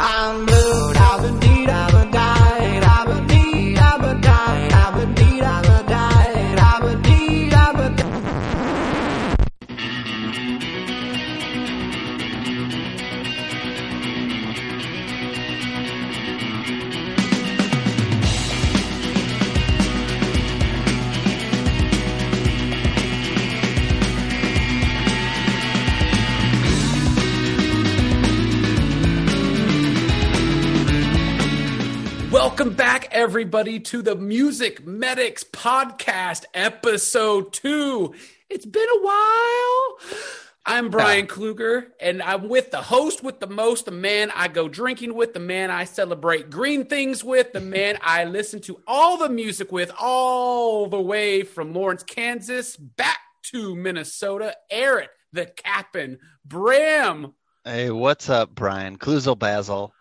I'm blue, I've been deed, I've been died, I've been deed, I've been died, I've been deed, I've been Welcome back, everybody, to the Music Medics Podcast, episode two. It's been a while. I'm Brian Kluger, and I'm with the host with the most, the man I go drinking with, the man I celebrate green things with, the man I listen to all the music with, all the way from Lawrence, Kansas, back to Minnesota. Eric, the Cap'n, Bram. Hey, what's up, Brian? Cluzel Basil.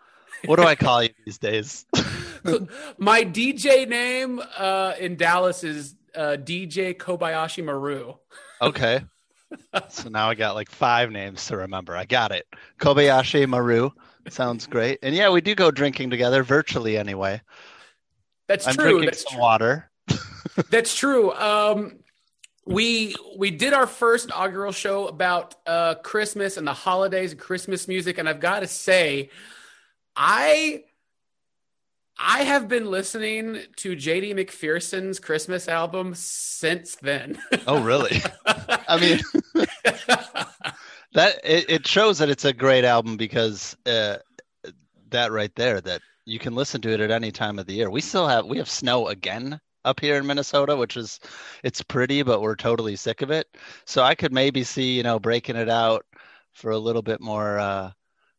What do I call you these days? My DJ name uh, in Dallas is uh, DJ Kobayashi Maru. okay. So now I got like five names to remember. I got it. Kobayashi Maru. Sounds great. And yeah, we do go drinking together, virtually anyway. That's I'm true. drinking That's some true. water. That's true. Um, we we did our first inaugural show about uh, Christmas and the holidays and Christmas music, and I've got to say, I I have been listening to JD McPherson's Christmas album since then. Oh, really? I mean, that it, it shows that it's a great album because uh, that right there, that you can listen to it at any time of the year. We still have we have snow again up here in Minnesota, which is it's pretty, but we're totally sick of it. So I could maybe see you know breaking it out for a little bit more. uh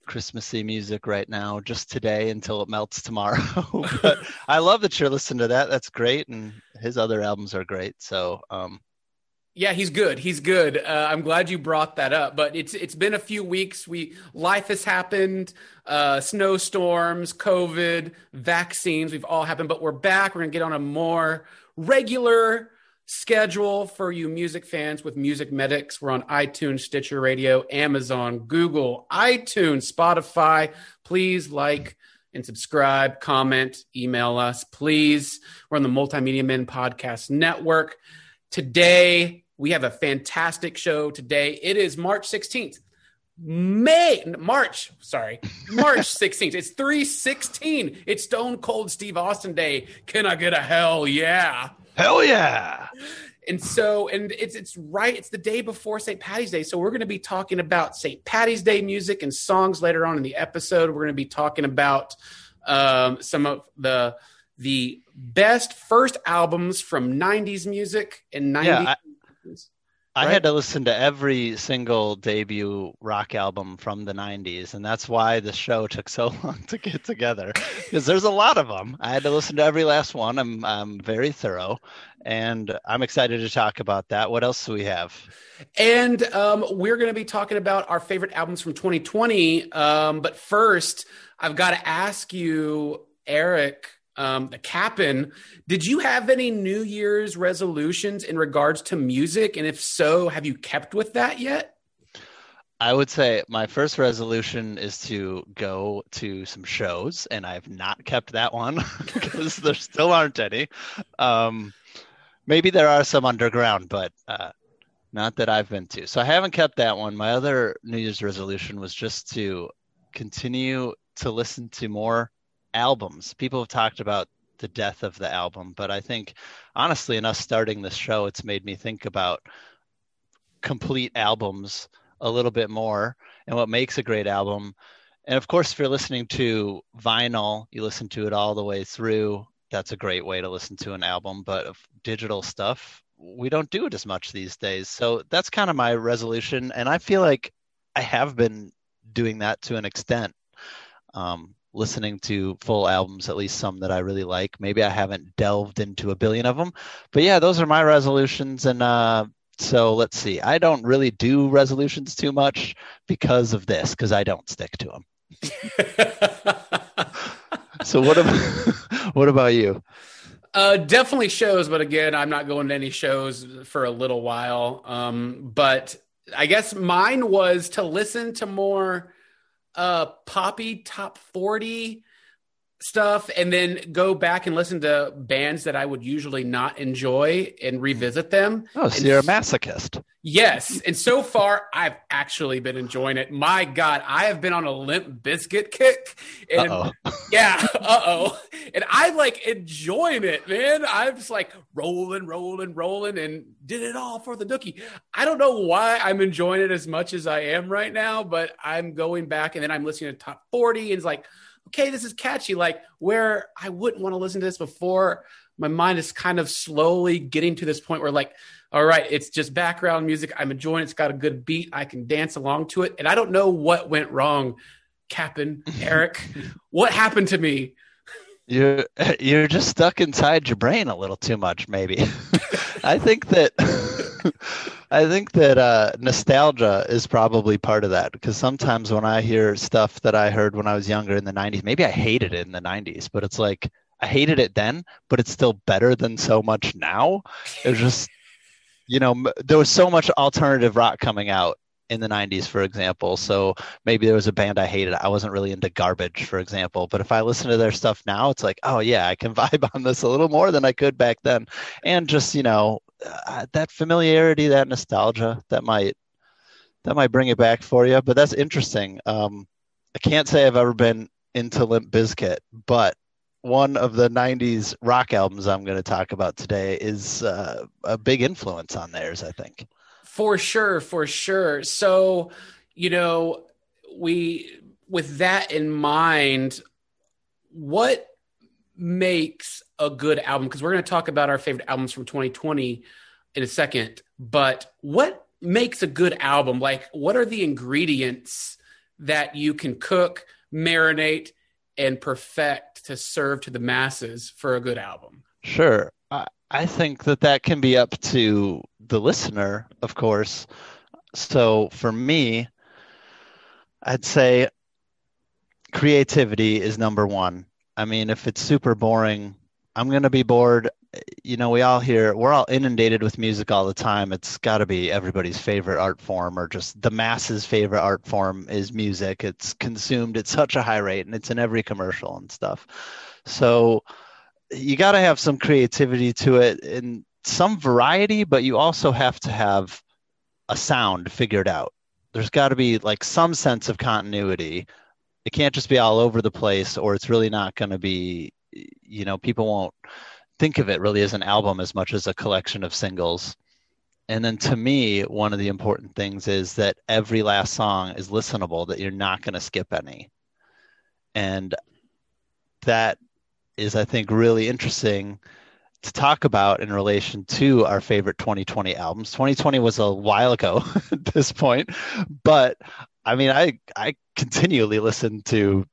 Christmassy music right now, just today until it melts tomorrow. but I love that you're listening to that. That's great, and his other albums are great. So, um, Yeah, he's good. He's good. Uh, I'm glad you brought that up. But it's it's been a few weeks. We life has happened. Uh, snowstorms, COVID, vaccines. We've all happened. But we're back. We're gonna get on a more regular schedule for you music fans with Music Medics. We're on iTunes, Stitcher Radio, Amazon, Google, iTunes, Spotify. Please like and subscribe, comment, email us, please. We're on the Multimedia Men Podcast Network. Today, we have a fantastic show today. It is March 16th. May March, sorry, March 16th. It's 316. It's Stone Cold Steve Austin Day. Can I get a hell yeah? Hell yeah! And so, and it's it's right. It's the day before St. Patty's Day, so we're going to be talking about St. Patty's Day music and songs later on in the episode. We're going to be talking about um, some of the the best first albums from '90s music and '90s. Yeah, I Right? had to listen to every single debut rock album from the 90s, and that's why the show took so long to get together because there's a lot of them. I had to listen to every last one. I'm, I'm very thorough, and I'm excited to talk about that. What else do we have? And um, we're going to be talking about our favorite albums from 2020. Um, but first, I've got to ask you, Eric, um, the Cap'n, did you have any New Year's resolutions in regards to music? And if so, have you kept with that yet? I would say my first resolution is to go to some shows, and I've not kept that one because there still aren't any. Um, maybe there are some underground, but uh, not that I've been to. So I haven't kept that one. My other New Year's resolution was just to continue to listen to more albums. People have talked about the death of the album, but I think honestly, in us starting this show, it's made me think about complete albums a little bit more and what makes a great album. And of course, if you're listening to vinyl, you listen to it all the way through. That's a great way to listen to an album. But of digital stuff, we don't do it as much these days. So that's kind of my resolution. And I feel like I have been doing that to an extent. Um, listening to full albums, at least some that I really like. Maybe I haven't delved into a billion of them, but yeah, those are my resolutions. And uh, so let's see. I don't really do resolutions too much because of this, because I don't stick to them. So what about what about you? Uh, definitely shows, but again, I'm not going to any shows for a little while. Um, but I guess mine was to listen to more uh poppy top 40 stuff and then go back and listen to bands that I would usually not enjoy and revisit them. Oh, so And you're a masochist. Yes, and so far I've actually been enjoying it. My God, I have been on a Limp Bizkit kick, and Uh-oh. yeah, uh oh, and I'm like enjoying it, man. I'm just like rolling, rolling, rolling, and did it all for the dookie. I don't know why I'm enjoying it as much as I am right now, but I'm going back and then I'm listening to top 40, and it's like, okay, this is catchy. Like where I wouldn't want to listen to this before, my mind is kind of slowly getting to this point where like all right, it's just background music. I'm enjoying it. It's got a good beat. I can dance along to it. And I don't know what went wrong, Captain Eric. what happened to me? You're you're just stuck inside your brain a little too much, maybe. I think that I think that uh, nostalgia is probably part of that because sometimes when I hear stuff that I heard when I was younger in the '90s, maybe I hated it in the '90s, but it's like I hated it then, but it's still better than so much now. It was just, you know, there was so much alternative rock coming out in the 90s for example. So maybe there was a band i hated. I wasn't really into garbage for example. But if i listen to their stuff now it's like oh yeah i can vibe on this a little more than i could back then. And just you know uh, that familiarity that nostalgia that might that might bring it back for you. But that's interesting. Um i can't say i've ever been into limp bizkit but one of the 90s rock albums i'm going to talk about today is uh, a big influence on theirs i think For sure, for sure. So, you know, we, with that in mind, what makes a good album? Because we're going to talk about our favorite albums from 2020 in a second, but what makes a good album? Like, what are the ingredients that you can cook, marinate, and perfect to serve to the masses for a good album? Sure. I, think that that can be up to the listener, of course. So for me, I'd say creativity is number one. I mean, if it's super boring, I'm going to be bored. You know, we all hear, we're all inundated with music all the time. It's got to be everybody's favorite art form, or just the masses' favorite art form is music. It's consumed at such a high rate, and it's in every commercial and stuff. So, you got to have some creativity to it and some variety, but you also have to have a sound figured out. There's got to be like some sense of continuity. It can't just be all over the place, or it's really not going to be, you know, people won't think of it really as an album as much as a collection of singles. And then to me, one of the important things is that every last song is listenable, that you're not going to skip any. And that is, I think, really interesting to talk about in relation to our favorite 2020 albums. 2020 was a while ago at this point, but I mean, I I continually listen to.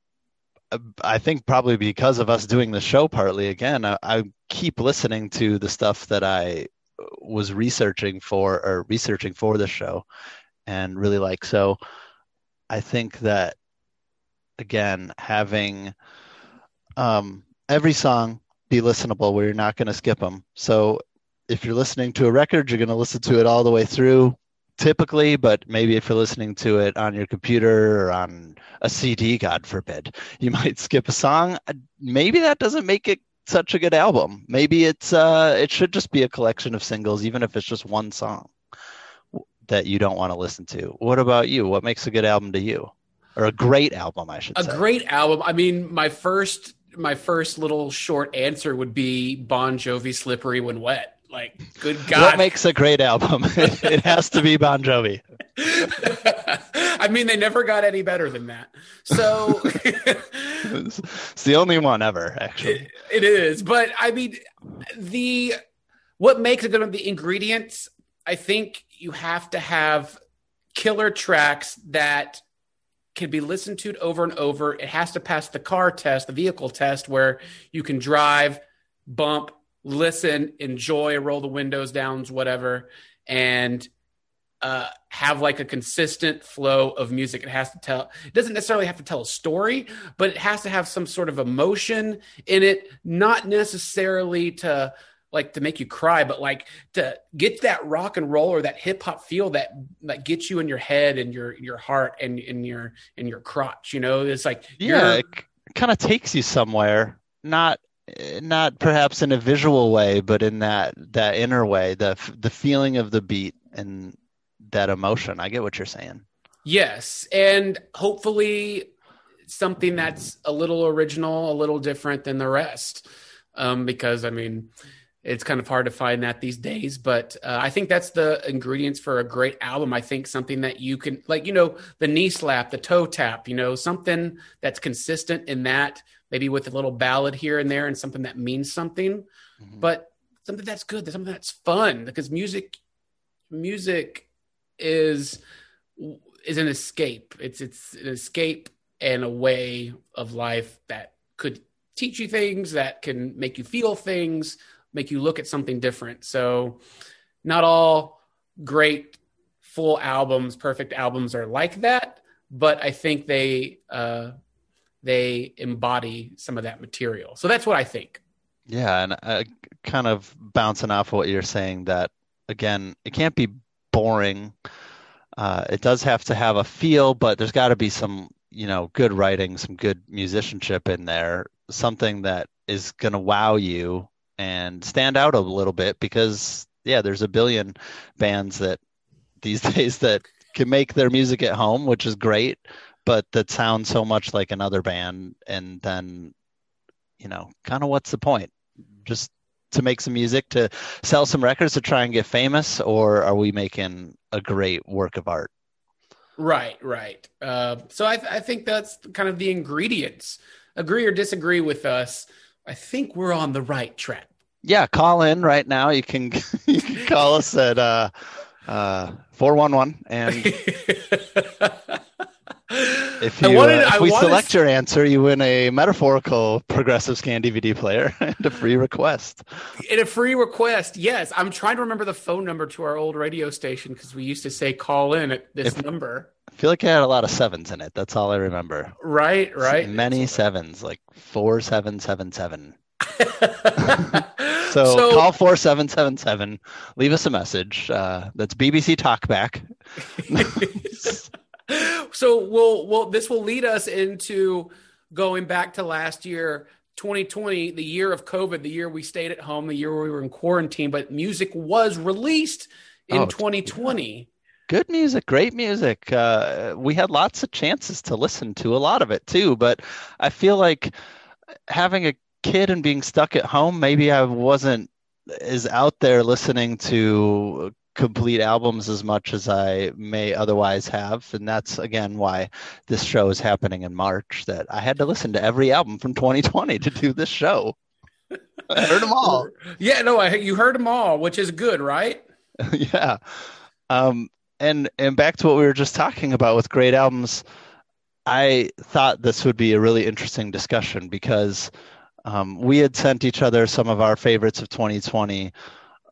I think probably because of us doing the show, partly again, I, I keep listening to the stuff that I was researching for or researching for the show, and really like. So, I think that again, having um, every song be listenable where you're not going to skip them. So if you're listening to a record, you're going to listen to it all the way through typically, but maybe if you're listening to it on your computer or on a CD, God forbid, you might skip a song. Maybe that doesn't make it such a good album. Maybe it's uh it should just be a collection of singles even if it's just one song that you don't want to listen to. What about you? What makes a good album to you? Or a great album, I should A say. A great album. I mean, my first my first little short answer would be Bon Jovi "Slippery When Wet." Like, good God! What makes a great album? it has to be Bon Jovi. I mean, they never got any better than that. So It's the only one ever, actually. it is. But I mean, the what makes it good the ingredients. I think you have to have killer tracks that can be listened to over and over. It has to pass the car test, the vehicle test, where you can drive, bump, listen, enjoy, roll the windows down, whatever, and uh, have like a consistent flow of music. It has to tell. It doesn't necessarily have to tell a story, but it has to have some sort of emotion in it. Not necessarily to like to make you cry, but like to get that rock and roll or that hip hop feel that that gets you in your head and your your heart and in your in your crotch. You know, it's like Yeah, it kind of takes you somewhere, not not perhaps in a visual way, but in that that inner way, the the feeling of the beat and that emotion. I get what you're saying. Yes, and hopefully something that's a little original, a little different than the rest. Um, because I mean, it's kind of hard to find that these days. But uh, I think that's the ingredients for a great album. I think something that you can, like, you know, the knee slap, the toe tap, you know, something that's consistent in that, maybe with a little ballad here and there, and something that means something, Mhm. but something that's good, something that's fun. Because music, music is is an escape. It's it's an escape and a way of life that could teach you things that can make you feel things, make you look at something different. So not all great full albums, perfect albums are like that, but I think they uh they embody some of that material. So that's what I think. Yeah, and uh, kind of bouncing off what you're saying that again, it can't be boring. Uh, it does have to have a feel, but there's got to be some, you know, good writing, some good musicianship in there, something that is going to wow you and stand out a little bit because yeah, there's a billion bands that these days that can make their music at home, which is great, but that sounds so much like another band and then you know, kind of what's the point? Just to make some music, to sell some records, to try and get famous, or are we making a great work of art? Right, right. Uh, so I, I think that's kind of the ingredients. Agree or disagree with us? I think we're on the right track. Yeah, call in right now. You can you can call us at uh uh 411 and if you wanted, uh, if we select your answer, you win a metaphorical progressive scan DVD player and a free request. in a free request. Yes, I'm trying to remember the phone number to our old radio station because we used to say call in at this If- number. I feel like it had a lot of sevens in it. That's all I remember. Right, right. Many sevens, like 4777. so, So, call 4777, leave us a message. Uh, that's BBC Talkback. so we'll we'll this will lead us into going back to last year 2020 the year of covid the year we stayed at home the year we were in quarantine but music was released in Oh, 2020 Good music, great music. Uh, we had lots of chances to listen to a lot of it too, but I feel like having a kid and being stuck at home, maybe I wasn't as out there listening to complete albums as much as I may otherwise have. And that's again why this show is happening in March, that I had to listen to every album from 2020 to do this show. I heard them all. yeah no I, you heard them all which is good right yeah um and and back to what we were just talking about with great albums i thought this would be a really interesting discussion because um, we had sent each other some of our favorites of 2020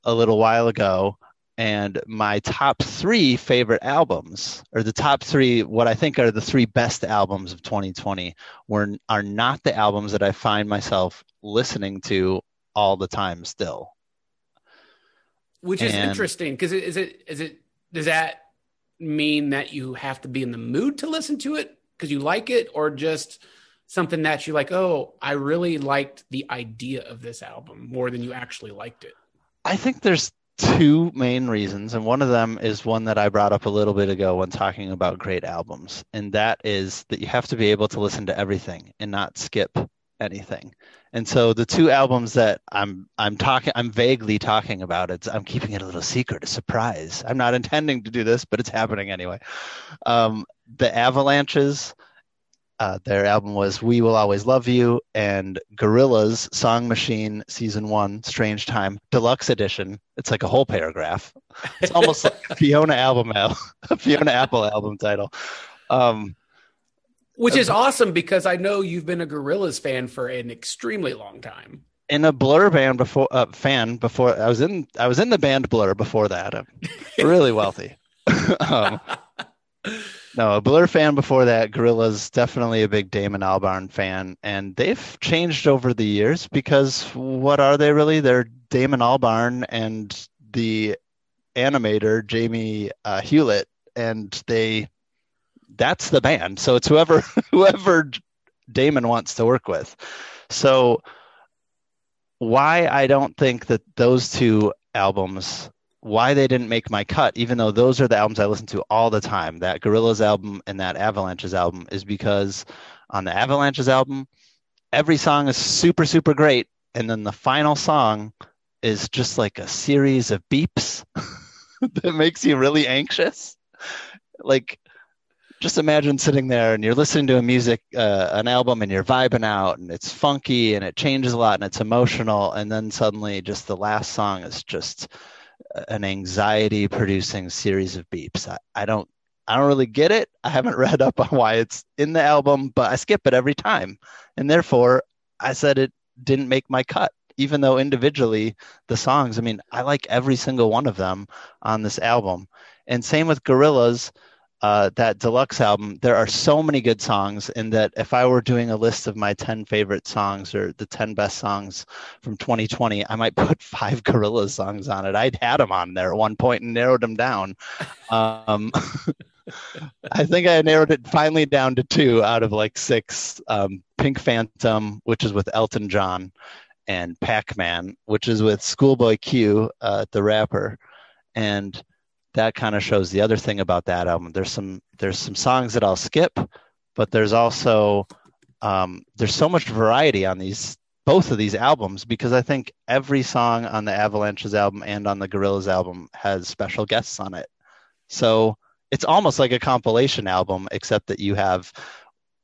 a little while ago. And my top three favorite albums or the top three what i think are the three best albums of 2020 were are not the albums that i find myself listening to all the time still. Which is And- interesting because is it is it does that mean that you have to be in the mood to listen to it because you like it or just something that you like oh i really liked the idea of this album more than you actually liked it I think there's two main reasons, and one of them is one that I brought up a little bit ago when talking about great albums, and that is that you have to be able to listen to everything and not skip anything. And so the two albums that I'm I'm talking I'm vaguely talking about it's I'm keeping it a little secret, a surprise. I'm not intending to do this, but it's happening anyway. Um, the Avalanches uh, their album was We Will Always Love You and Gorillaz Song Machine Season 1 Strange Time Deluxe Edition. It's like a whole paragraph. It's almost like a Fiona album Fiona Apple album title. Um, which is awesome because i know you've been a Gorillaz fan for an extremely long time in a Blur band before uh, fan before I was in I was in the band Blur before that. I'm really wealthy. um, no, a Blur fan before that. Gorillaz definitely a big Damon Albarn fan, and they've changed over the years because what are they really? They're Damon Albarn and the animator Jamie uh, Hewlett, and they that's the band. So it's whoever whoever Damon wants to work with. So why I don't think that those two albums why they didn't make my cut, even though those are the albums I listen to all the time, that Gorillaz album and that Avalanches album, is because on the Avalanches album, every song is super, super great. And then the final song is just like a series of beeps that makes you really anxious. Like, just imagine sitting there and you're listening to a music, uh, an album, and you're vibing out, and it's funky and it changes a lot and it's emotional. And then suddenly, just the last song is just an anxiety producing series of beeps. I, I don't I don't really get it. I haven't read up on why it's in the album, but I skip it every time. And therefore I said it didn't make my cut, even though individually the songs, I mean, I like every single one of them on this album. And same with Gorillaz uh, that deluxe album, there are so many good songs, and that if I were doing a list of my 10 favorite songs or the 10 best songs from 2020, I might put five Gorillaz songs on it. I'd had them on there at one point and narrowed them down. Um, I think I narrowed it finally down to two out of like six um, Pink Phantom, which is with Elton John, and Pac Man, which is with Schoolboy Q, uh, the rapper. And that kind of shows the other thing about that album. There's some there's some songs that I'll skip, but there's also um, there's so much variety on these both of these albums because I think every song on the Avalanches album and on the Gorillaz album has special guests on it. So it's almost like a compilation album, except that you have,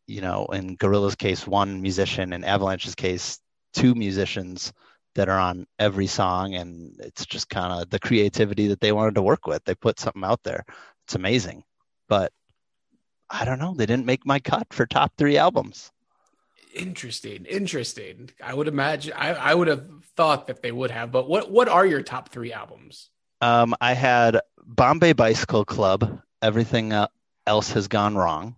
you know, in Gorillaz' case, one musician, in Avalanche's case, two musicians that are on every song and it's just kind of the creativity that they wanted to work with. They put something out there. It's amazing. But i don't know. They didn't make my cut for top three albums. Interesting. Interesting. I would imagine i, I would have thought that they would have but what what are your top three albums? Um, i had bombay bicycle club everything else has gone wrong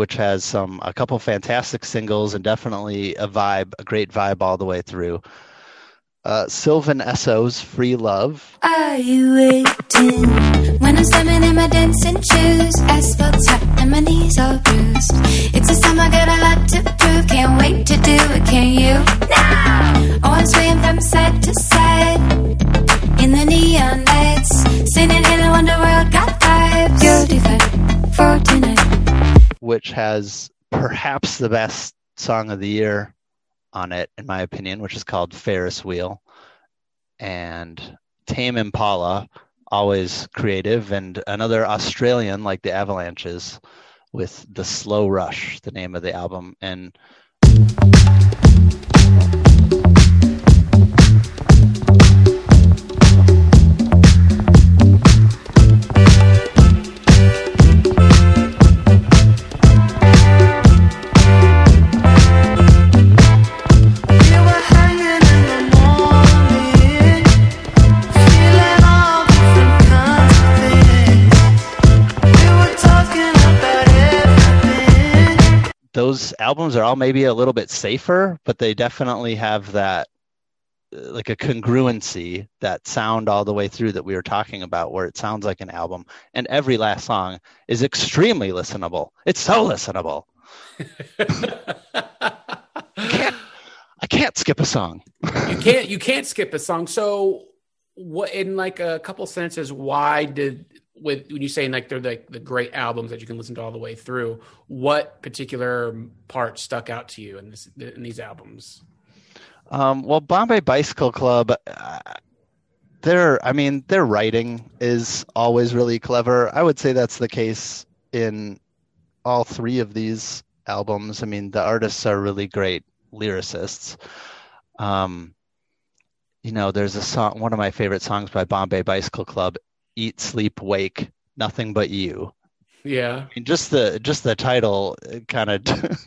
which has some a couple fantastic singles and definitely a vibe, a great vibe all the way through. Uh, Sylvan Esso's "Free Love," Are you waiting? When I'm in my dancing shoes, asphalt top and my knees all bruised. It's a summer, got a lot to prove. Can't wait to do it, can you? Now! Oh, I'm swaying from side to side in the neon lights, singing "Hello Underworld," got vibes. You're divine for tonight. which has perhaps the best song of the year on it, in my opinion, which is called Ferris Wheel. And Tame Impala, always creative, and another Australian like the Avalanches with The Slow Rush, the name of the album. And albums are all maybe a little bit safer, but they definitely have that uh, like a congruency, that sound all the way through that we were talking about, where it sounds like an album, and every last song is extremely listenable. It's so listenable. can't, I can't skip a song. you can't you can't skip a song so what in like a couple sentences why did with when you say like they're like the great albums that you can listen to all the way through what particular part stuck out to you in this in these albums Um, well, Bombay Bicycle Club, uh, their, I mean, their writing is always really clever. I would say that's the case in all three of these albums. I mean, the artists are really great lyricists. Um, you know, there's a song, one of my favorite songs by Bombay Bicycle Club, Eat, Sleep, Wake, Nothing But You. Yeah. I mean, just the just the title kind of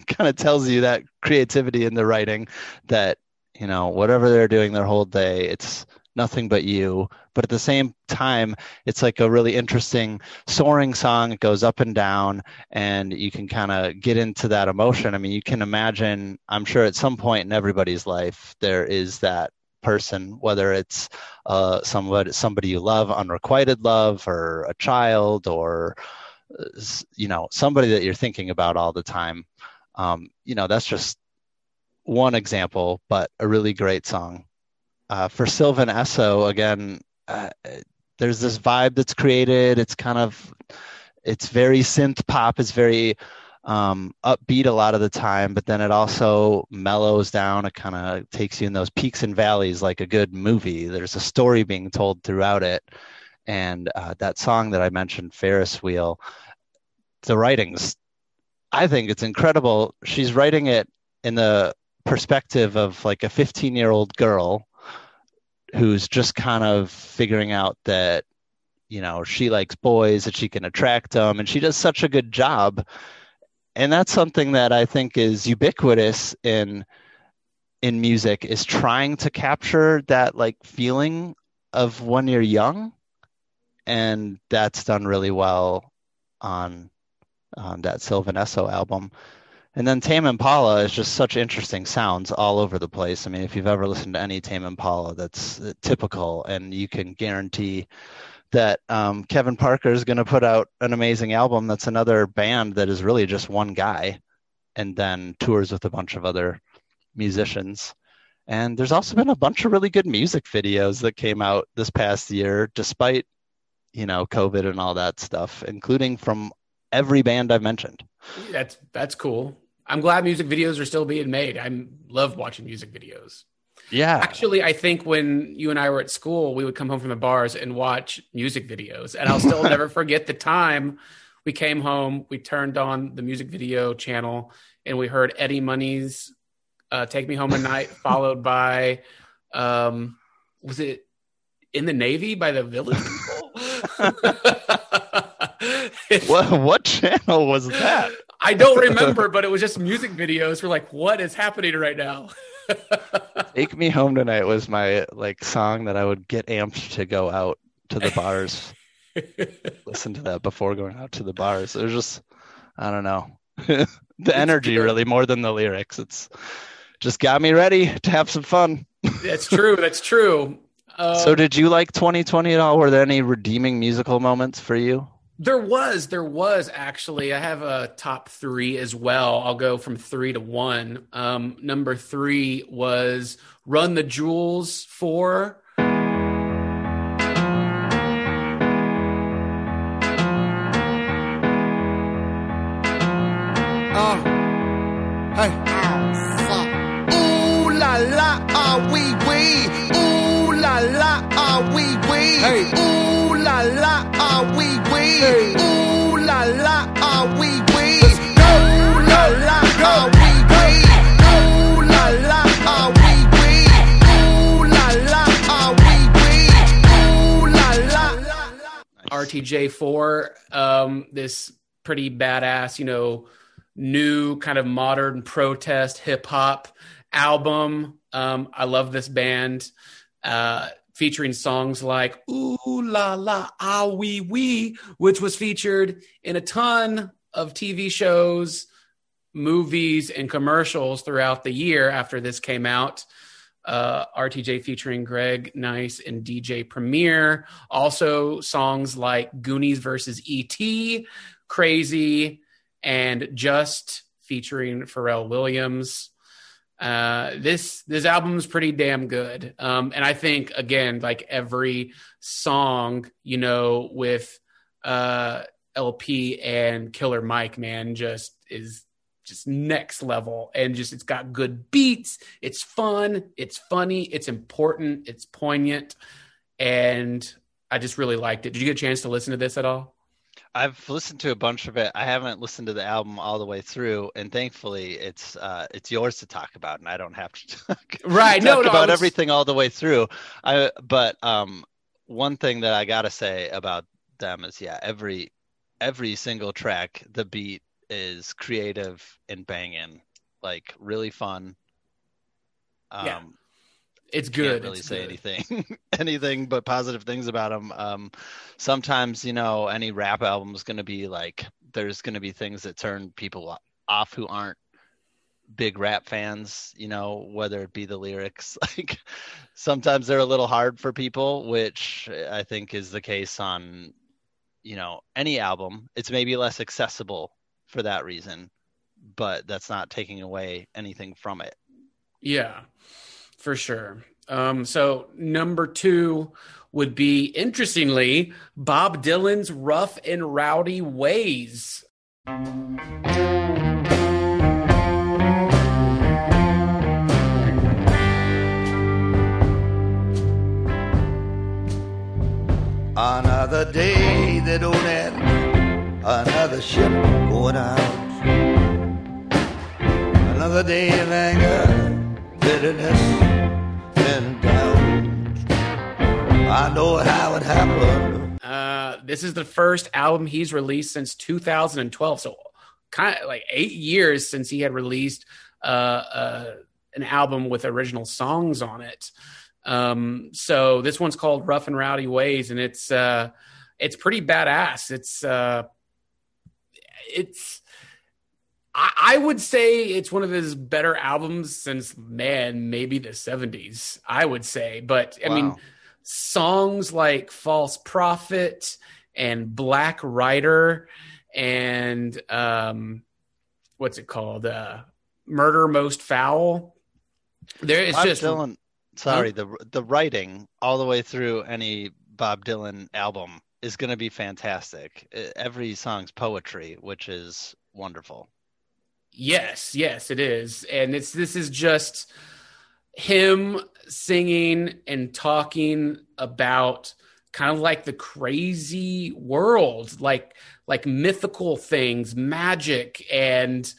kind of tells you that creativity in the writing that you know whatever they're doing their whole day it's nothing but you but at the same time it's like a really interesting soaring song it goes up and down and you can kind of get into that emotion i mean you can imagine i'm sure at some point in everybody's life there is that person whether it's uh, somebody somebody you love unrequited love or a child or uh, you know somebody that you're thinking about all the time um, you know that's just one example but a really great song uh, for Sylvan Esso, again, uh, there's this vibe that's created. It's kind of, it's very synth pop. It's very um, upbeat a lot of the time, but then it also mellows down. It kind of takes you in those peaks and valleys like a good movie. There's a story being told throughout it. And uh, that song that I mentioned, Ferris Wheel, the writings, I think it's incredible. She's writing it in the perspective of like a 15 year old girl who's just kind of figuring out that you know she likes boys that she can attract them and she does such a good job and that's something that i think is ubiquitous in in music is trying to capture that like feeling of when you're young and that's done really well on that Sylvan Esso album and then Tame Impala is just such interesting sounds all over the place. I mean, if you've ever listened to any Tame Impala, that's uh, typical, and you can guarantee that um, Kevin Parker is going to put out an amazing album. That's another band that is really just one guy, and then tours with a bunch of other musicians. And there's also been a bunch of really good music videos that came out this past year, despite you know COVID and all that stuff, including from every band I've mentioned. That's that's cool. I'm glad music videos are still being made. I love watching music videos. Yeah. Actually, I think when you and I were at school, we would come home from the bars and watch music videos. And I'll still never forget the time we came home, we turned on the music video channel, and we heard Eddie Money's uh, Take Me Home at Night, followed by, um, was it In the Navy by the Village People? what what channel was that? I don't remember, but it was just music videos. We're like, what is happening right now? Take Me Home Tonight was my like song that I would get amped to go out to the bars. Listen to that before going out to the bars. It was just I don't know. the energy really more than the lyrics. It's just got me ready to have some fun. That's true. That's true. Uh, so did you like 2020 at all? Were there any redeeming musical moments for you? There was, there was actually. I have a top three as well. I'll go from three to one. Um, number three was Run the Jewels for. RTJ4, um, this pretty badass, you know, new kind of modern protest hip hop album. Um, I love this band, uh, featuring songs like Ooh La La Ah Wee Wee, which was featured in a ton of TV shows, movies, and commercials throughout the year after this came out uh, RTJ featuring Greg Nice and DJ Premier. Also, songs like Goonies versus ET, Crazy, and Just featuring Pharrell Williams. Uh, this this album is pretty damn good, um, and I think again, like every song, you know, with uh, El-P and Killer Mike, man, just is just next level. And just it's got good beats. It's fun. It's funny. It's important. It's poignant. And i just really liked it. Did you get a chance to listen to this at all? I've listened to a bunch of it. I haven't listened to the album all the way through, and thankfully, it's uh, it's yours to talk about, and I don't have to talk, Right, talk no, no, about was- everything all the way through. I but um, one thing that I gotta say about them is, yeah, every every single track, the beat is creative and banging, like really fun. Um, Yeah. It's can't good. really it's say good. anything anything but positive things about him um sometimes you know any rap album is going to be like there's going to be things that turn people off who aren't big rap fans you know whether it be the lyrics like sometimes they're a little hard for people which i think is the case on you know any album it's maybe less accessible for that reason but that's not taking away anything from it Yeah, for sure. Um, so number two would be interestingly Bob Dylan's "Rough and Rowdy Ways." Another day that don't end, another ship going out. Another day of anger, bitterness, and doubt. I know how it happened. Uh, this is the first album he's released since 2012, so kind of like eight years since he had released uh, uh, an album with original songs on it. Um, so this one's called "Rough and Rowdy Ways," and it's uh, it's pretty badass. It's uh, it's I, I would say it's one of his better albums since man maybe the 70s. I would say, but I mean songs like False Prophet and Black Rider and um what's it called? Uh Murder Most Foul. There it's Bob just Dylan. Sorry, the the writing all the way through any Bob Dylan album is going to be fantastic. Every song's poetry, which is wonderful. Yes, yes, it is. And it's this is just him singing and talking about kind of like the crazy world, like like mythical things, magic and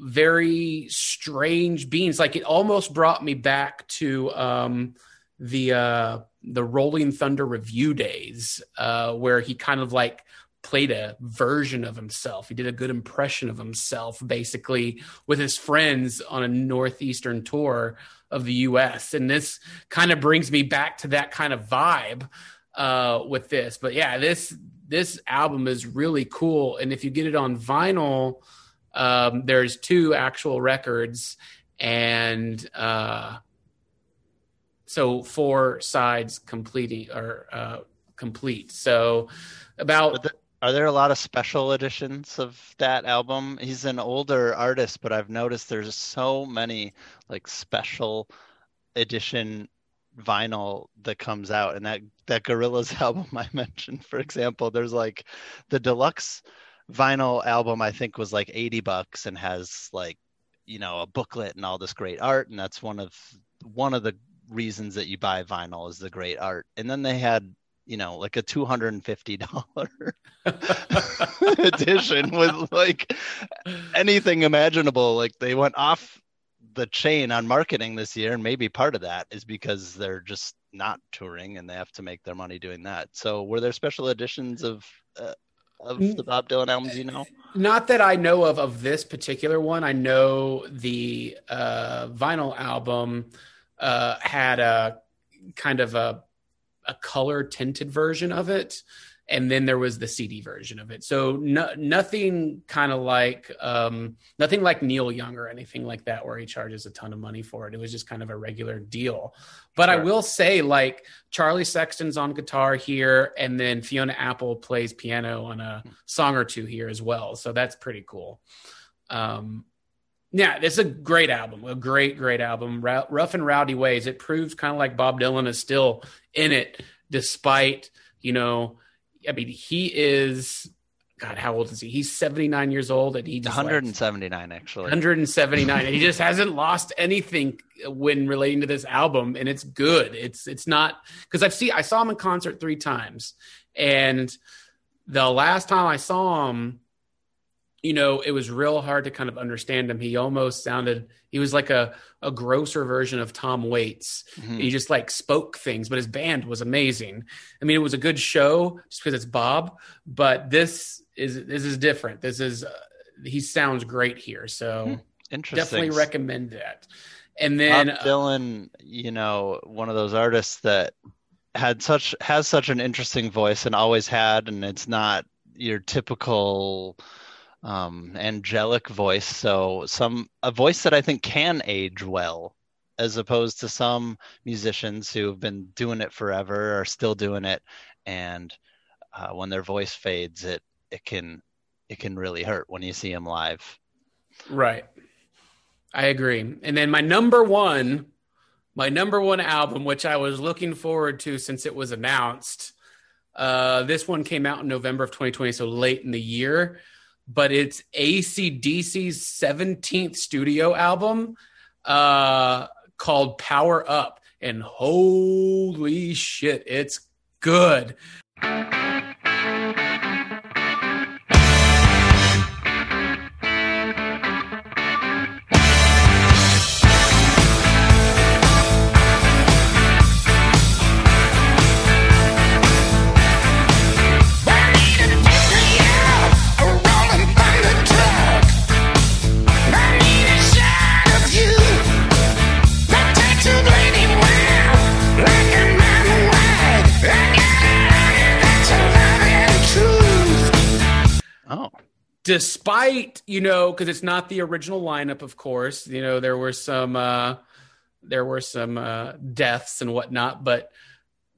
very strange beings. Like it almost brought me back to um the uh the Rolling Thunder Revue days, uh, where he kind of like played a version of himself. He did a good impression of himself, basically, with his friends on a northeastern tour of the U.S. And this kind of brings me back to that kind of vibe uh, with this. But yeah, this this album is really cool, and if you get it on vinyl, um, there's two actual records, and uh, so four sides completing or uh, complete. So about Are there a lot of special editions of that album? He's an older artist, but I've noticed there's so many like special edition vinyl that comes out. And that that Gorillaz album I mentioned, for example, there's like the deluxe vinyl album I think was like 80 bucks and has like you know a booklet and all this great art and that's one of one of the reasons that you buy vinyl is the great art. And then they had you know, like a two hundred and fifty dollar edition with like anything imaginable. Like they went off the chain on marketing this year, and maybe part of that is because they're just not touring and they have to make their money doing that. So, were there special editions of uh, of the Bob Dylan albums? You know, Not that I know of of this particular one. I know the uh, vinyl album uh, had a kind of a a color tinted version of it, and then there was the CD version of it. So no, nothing kind of like um, nothing like Neil Young or anything like that, where he charges a ton of money for it. It was just kind of a regular deal. But I will say, like Charlie Sexton's on guitar here, and then Fiona Apple plays piano on a song or two here as well. So that's pretty cool. Um, yeah, it's a great album, a great, great album. Rou- Rough and Rowdy Ways. It proves kind of like Bob Dylan is still in it, despite you know, I mean, he is. God, how old is he? He's seventy nine years old, and he just like- 179 actually. 179 and he just hasn't lost anything when relating to this album and it's good it's it's not because i've seen i saw him in concert three times and the last time i saw him you know, it was real hard to kind of understand him. He almost sounded he was like a a grosser version of Tom Waits. Mhm. He just like spoke things, but his band was amazing. I mean, it was a good show just because it's Bob, but this is this is different. This is uh, he sounds great here. So Hmm. Interesting. definitely recommend that. And then Bob uh, Dylan, you know, one of those artists that had such has such an interesting voice and always had, and it's not your typical um, angelic voice. So some a voice that I think can age well, as opposed to some musicians who have been doing it forever are still doing it, and uh, when their voice fades, it it can it can really hurt when you see them live. Right. I agree. And then my number one, my number one album, which I was looking forward to since it was announced. Uh, this one came out in November of 2020, so late in the year, but it's ACDC's 17th studio album uh, called Power Up. And holy shit, it's good. Despite you know because it's not the original lineup of course you know there were some uh there were some uh deaths and whatnot but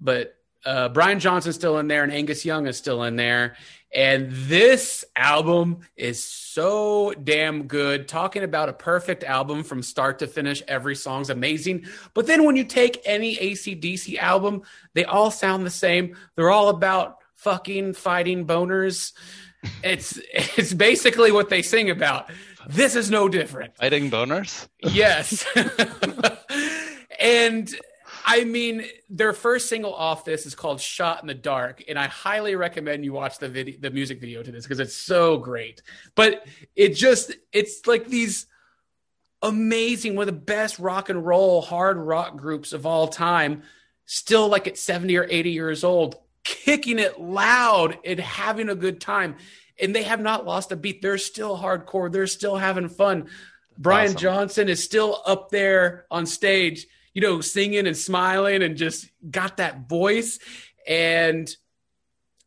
but uh brian johnson's still in there and angus young is still in there. And this album is so damn good talking about a perfect album from start to finish. Every song's amazing. But then when you take any acdc album they all sound the same. They're all about fucking fighting boners it's it's basically what they sing about. This is no different. fighting boners. Yes. and I mean, their first single off this is called "Shot in the Dark," and I highly recommend you watch the video, the music video to this because it's so great. But it just, it's like these amazing, one of the best rock and roll hard rock groups of all time, still like at seventy or eighty years old, kicking it loud and having a good time. And they have not lost a beat. They're still hardcore. They're still having fun. Brian awesome. Johnson is still up there on stage, you know, singing and smiling and just got that voice. And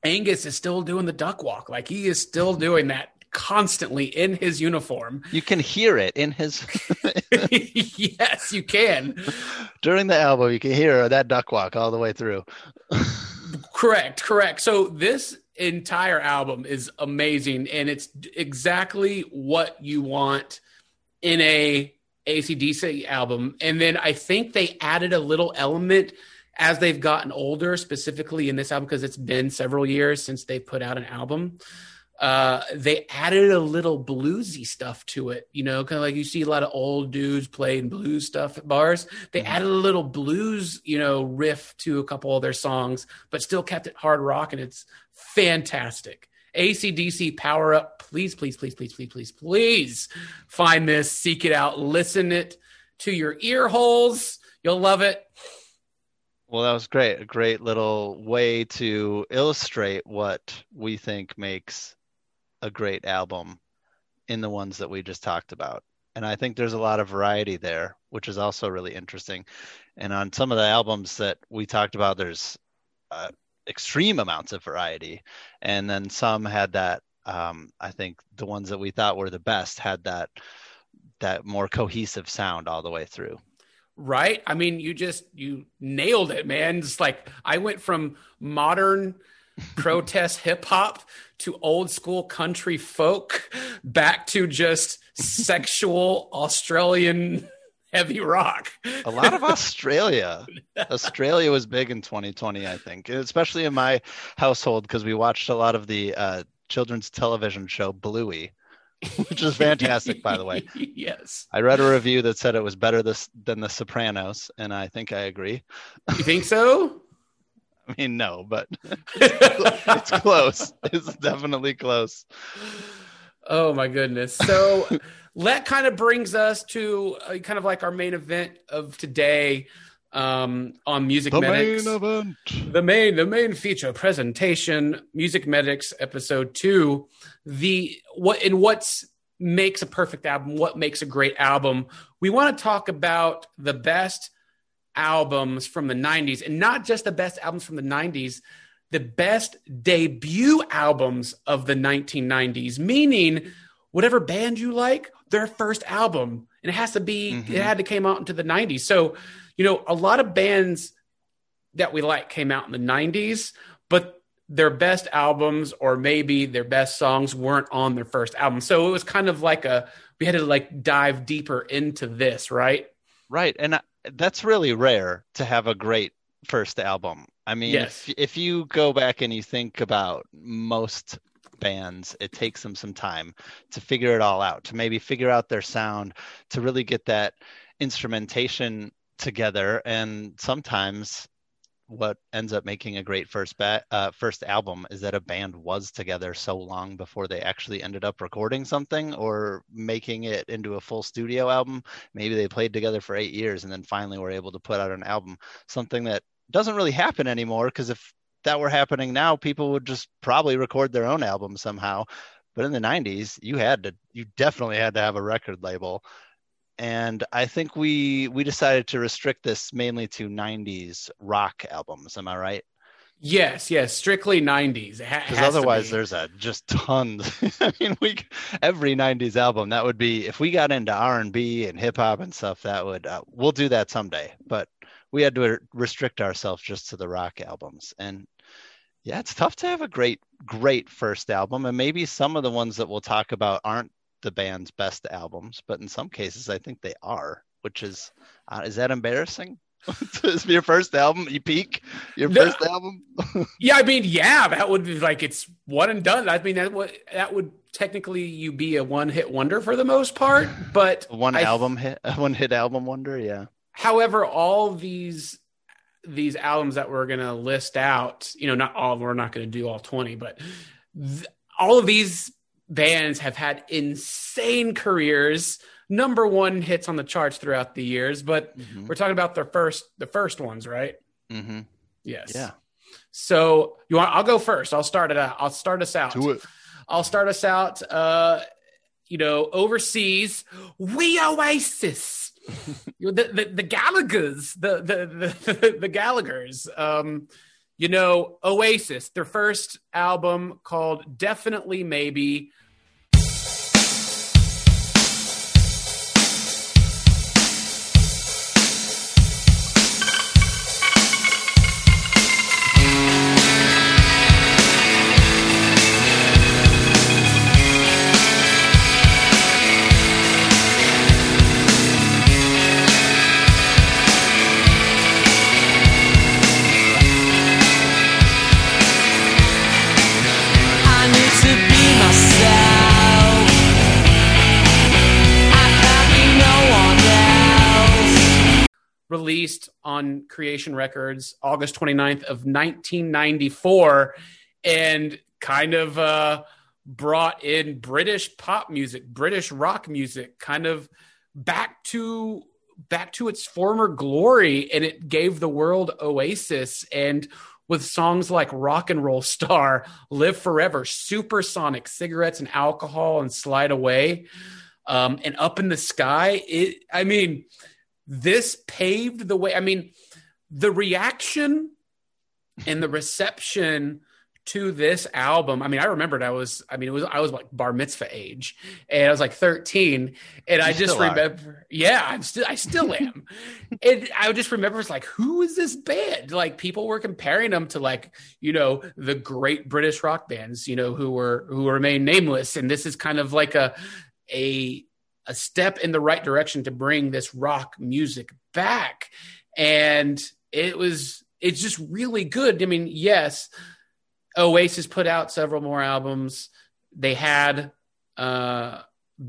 Angus is still doing the duck walk. Like he is still doing that constantly in his uniform. You can hear it in his yes, you can. during the album. You can hear that duck walk all the way through. Correct, correct. So this entire album is amazing and it's exactly what you want in a ACDC album. And then I think they added a little element as they've gotten older, specifically in this album, because it's been several years since they put out an album. Uh, they added a little bluesy stuff to it, you know, kind of like you see a lot of old dudes playing blues stuff at bars. They Mhm. added a little blues, you know, riff to a couple of their songs, but still kept it hard rock, and it's fantastic. ACDC Power Up. Please, please, please, please, please, please, please find this, seek it out, listen it to your ear holes. You'll love it. Well, that was great. A great little way to illustrate what we think makes a great album in the ones that we just talked about. And I think there's a lot of variety there, which is also really interesting. And on some of the albums that we talked about, there's uh, extreme amounts of variety. And then some had that, um, I think the ones that we thought were the best had that that more cohesive sound all the way through. right i mean you just you nailed it man it's like i went from modern protest hip hop to old school country folk back to just sexual australian heavy rock a lot of Australia. Australia was big in 2020, I think, especially in my household because we watched a lot of the uh, children's television show Bluey, which is fantastic, by the way. yes I read a review that said it was better this than The Sopranos, and I think I agree. you think so I mean, no, but it's close. It's definitely close. Oh my goodness. So that kind of brings us to uh, kind of like our main event of today um, on Music The Medics. main event. the main the main feature presentation music medics episode 2 the what in what's makes a perfect album what makes a great album we want to talk about the best albums from the 90s and not just the best albums from the 90s the best debut albums of the 1990s meaning whatever band you like their first album and it has to be Mhm. it had to came out into the 90s so you know a lot of bands that we like came out in the 90s, but their best albums or maybe their best songs weren't on their first album. So it was kind of like a we had to like dive deeper into this, right? Right, and I- that's really rare to have a great first album. I mean, Yes. if, if you go back and you think about most bands, it takes them some time to figure it all out, to maybe figure out their sound, to really get that instrumentation together, and sometimes what ends up making a great first ba- uh, first album is that a band was together so long before they actually ended up recording something or making it into a full studio album. Maybe they played together for eight years and then finally were able to put out an album. Something that doesn't really happen anymore because if that were happening now people would just probably record their own album somehow. But in the 90s you had to you definitely had to have a record label and i think we we decided to restrict this mainly to 90s rock albums. Am i right? Yes, yes, strictly 90s. It ha- because otherwise be. there's a just tons i mean we every 90s album that would be if we got into r&b and hip-hop and stuff that would uh, we'll do that someday. But we had to restrict ourselves just to the rock albums. And yeah it's tough to have a great great first album. And maybe some of the ones that we'll talk about aren't the band's best albums but in some cases i think they are which is uh, is that embarrassing is your first album you peak your No. first album Yeah, I mean, yeah, that would be like it's one and done. I mean, that would that would technically you be a one hit wonder for the most part, but one I- album hit one hit album wonder yeah However, all these these albums that we're gonna list out, you know, not all we're not gonna do all twenty, but th- all of these bands have had insane careers, number one hits on the charts throughout the years. But Mhm. we're talking about their first the first ones, right? Mm-hmm. Yes. Yeah. So you want? I'll go first. I'll start it out. I'll start us out. Do it. I'll start us out. Uh, you know, overseas, we Oasis, the, the the Gallagher's, the the the, the Gallagher's. Um, you know, Oasis, their first album called Definitely Maybe. Released on Creation Records August 29th of 1994 and kind of uh, brought in British pop music, British rock music kind of back to back to its former glory. And it gave the world Oasis and with songs like Rock and Roll Star, Live Forever, Supersonic, Cigarettes and Alcohol and Slide Away um, and Up in the Sky, it I mean this paved the way. I mean, the reaction and the reception to this album. I mean, I remembered I was, I mean, it was, I was like bar mitzvah age and I was like 13 and I just still are. remember, yeah, I'm still, I still am. and I just remember it's like, who is this band? Like people were comparing them to like, you know, the great British rock bands, you know, who were, who remain nameless. And this is kind of like a, a, a step in the right direction to bring this rock music back. And it was, it's just really good. I mean, yes, Oasis put out several more albums. They had uh,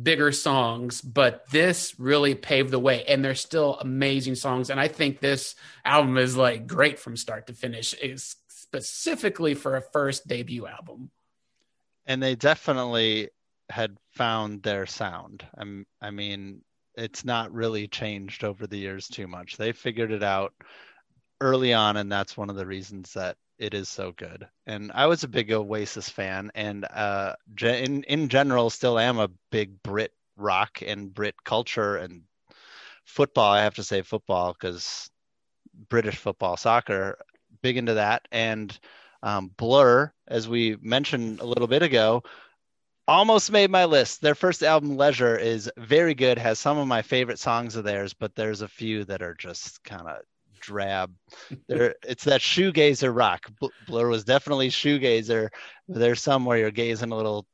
bigger songs, but this really paved the way. And they're still amazing songs. And I think this album is like great from start to finish, is specifically for a first debut album. and they definitely had found their sound. I'm, I mean, it's not really changed over the years too much. They figured it out early on, and that's one of the reasons that it is so good. And I was a big Oasis fan, and uh, in in general, still am a big Brit rock and Brit culture and football. I have to say football because British football, soccer, big into that. And um, Blur, as we mentioned a little bit ago, almost made my list. Their first album, Leisure, is very good, has some of my favorite songs of theirs, but there's a few that are just kind of drab. there, it's that shoegazer rock. Blur was definitely shoegazer. There's some where you're gazing a little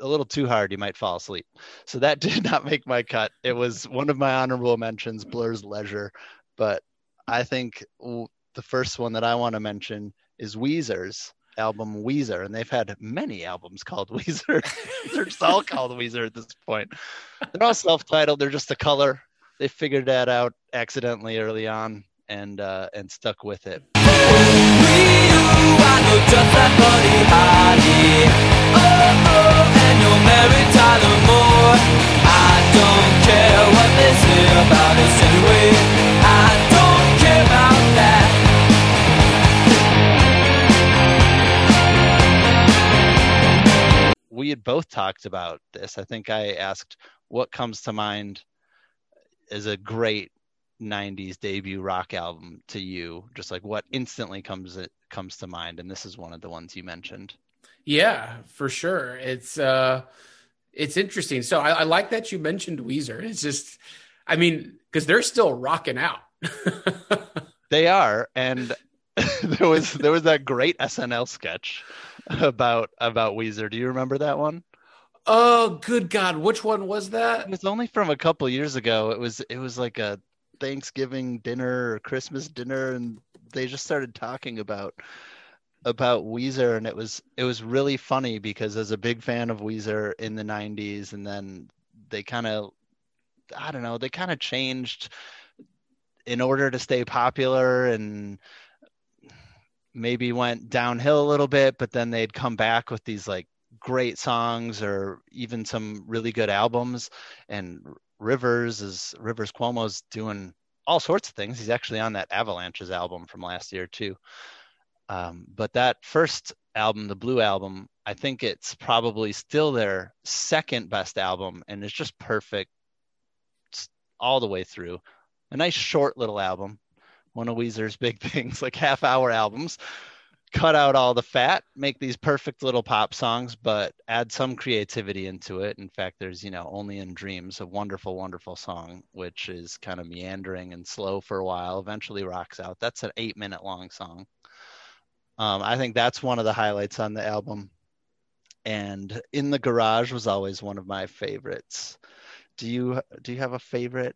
a little too hard, you might fall asleep. So that did not make my cut. It was one of my honorable mentions, Blur's Leisure. But I think the first one that I want to mention is Weezer's album Weezer, and they've had many albums called Weezer. they're just all called Weezer at this point. They're all self-titled. They're just a color. They figured that out accidentally early on and uh, and stuck with it. We had both talked about this. I think I asked what comes to mind as a great 90s debut rock album to you? Just like what instantly comes it comes to mind? And this is one of the ones you mentioned. Yeah for sure. It's uh it's interesting. So i, I like that you mentioned weezer. It's just i mean because they're still rocking out. They are. And there was there was that great snl sketch about about weezer do you remember that one Oh, good God! Which one was that? It was only from a couple years ago. It was it was like a Thanksgiving dinner or Christmas dinner, and they just started talking about about Weezer, and it was it was really funny because as a big fan of Weezer in the '90s, and then they kind of I don't know they kind of changed in order to stay popular and maybe went downhill a little bit, but then they'd come back with these like great songs or even some really good albums and Rivers is Rivers Cuomo's doing all sorts of things. He's actually on that Avalanches album from last year too. Um, but that first album, the Blue album, I think it's probably still their second best album, and it's just perfect all the way through. A nice short little album, one of Weezer's big things, like half hour albums cut out all the fat, make these perfect little pop songs, but add some creativity into it. In fact, there's, you know, Only in Dreams, a wonderful, wonderful song, which is kind of meandering and slow for a while, eventually rocks out. That's an eight minute long song. Um, I think that's one of the highlights on the album. And In the Garage was always one of my favorites. Do you do you have a favorite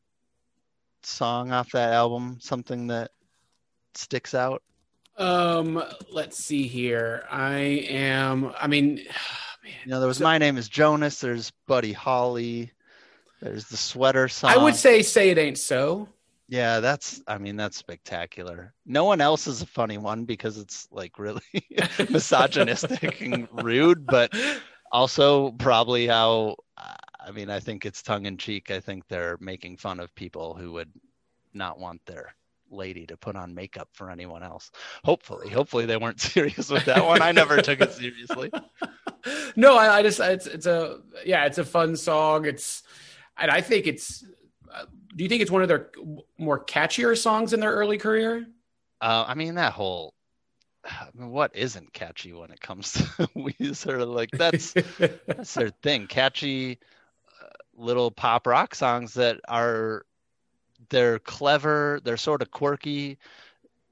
song off that album? Something that sticks out? Um, let's see here. I am. I mean, man. You know, there was so, my name is Jonas. There's Buddy Holly. There's the sweater song. I would say "Say It Ain't So." Yeah, that's. I mean, that's spectacular. No one else is a funny one because it's like really misogynistic and rude, but also probably how. I mean, I think it's tongue in cheek. I think they're making fun of people who would not want their lady to put on makeup for anyone else. Hopefully, hopefully they weren't serious with that one. I never took it seriously. No, I, I, just it's it's a yeah, it's a fun song. It's and I think it's. Uh, do you think it's one of their more catchier songs in their early career? Uh, I mean that whole. I mean, what isn't catchy when it comes to Weezer? Like that's that's their thing. Catchy little pop rock songs that are they're clever, they're sort of quirky.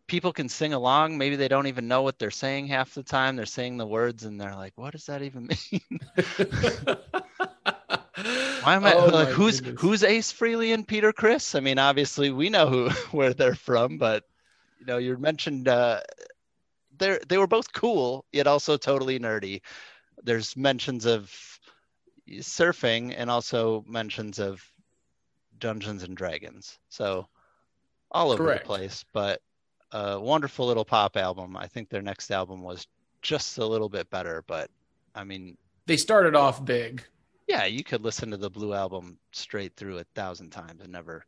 People can sing along. Maybe they don't even know what they're saying half the time. They're saying the words and they're like, what does that even mean? Why am I oh like who's goodness. who's Ace Frehley and Peter Criss? I mean, obviously we know who where they're from, but you know, you mentioned uh they they were both cool yet also totally nerdy. There's mentions of surfing and also mentions of Dungeons and Dragons. So all over Correct. the place, but a wonderful little pop album. I think their next album was just a little bit better, but I mean, they started off big. Yeah, you could listen to the Blue album straight through a thousand times and never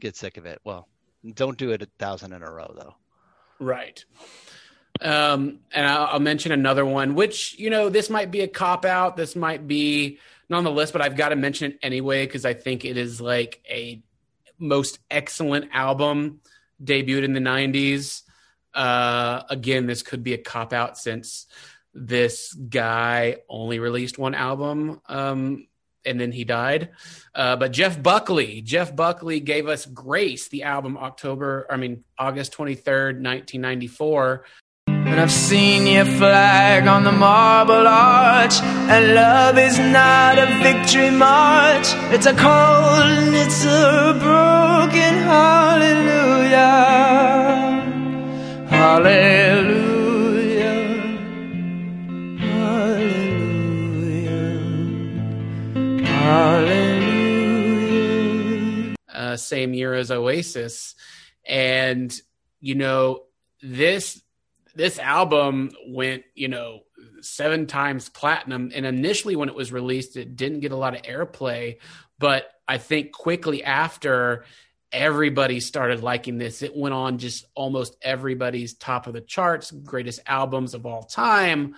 get sick of it. Well, don't do it a thousand in a row though. Right. Um, and I'll, I'll mention another one, which you know this might be a cop out. This might be not on the list, but I've got to mention it anyway because I think it is like a most excellent album debuted in the '90s. Uh, again, this could be a cop out since this guy only released one album um, and then he died. Uh, but Jeff Buckley, Jeff Buckley gave us Grace, the album October, I mean, August 23rd, 1994. And I've seen your flag on the marble arch. And love is not a victory march. It's a cold and it's a broken hallelujah. Hallelujah. Hallelujah. Hallelujah. uh, same year as Oasis, and you know this this album went you know seven times platinum. And initially, when it was released, it didn't get a lot of airplay, but I think quickly after. Everybody started liking this. It went on just almost everybody's top of the charts, greatest albums of all time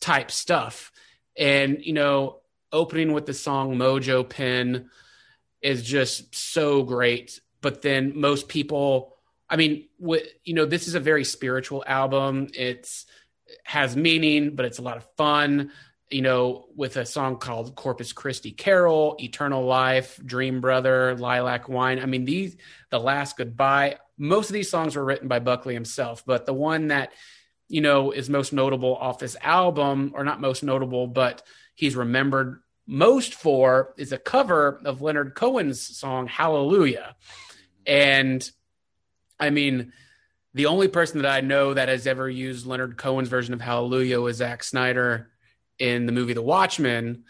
type stuff. And, you know, opening with the song Mojo Pin, is just so great. But then most people, I mean, wh- you know, this is a very spiritual album. It's has meaning, but it's a lot of fun. You know, with a song called Corpus Christi Carol, Eternal Life, Dream Brother, Lilac Wine. I mean, these, The Last Goodbye. Most of these songs were written by Buckley himself, but the one that you know is most notable off this album, or not most notable, but he's remembered most for is a cover of Leonard Cohen's song Hallelujah. And I mean, the only person that I know that has ever used Leonard Cohen's version of Hallelujah was Zack Snyder in the movie The Watchmen.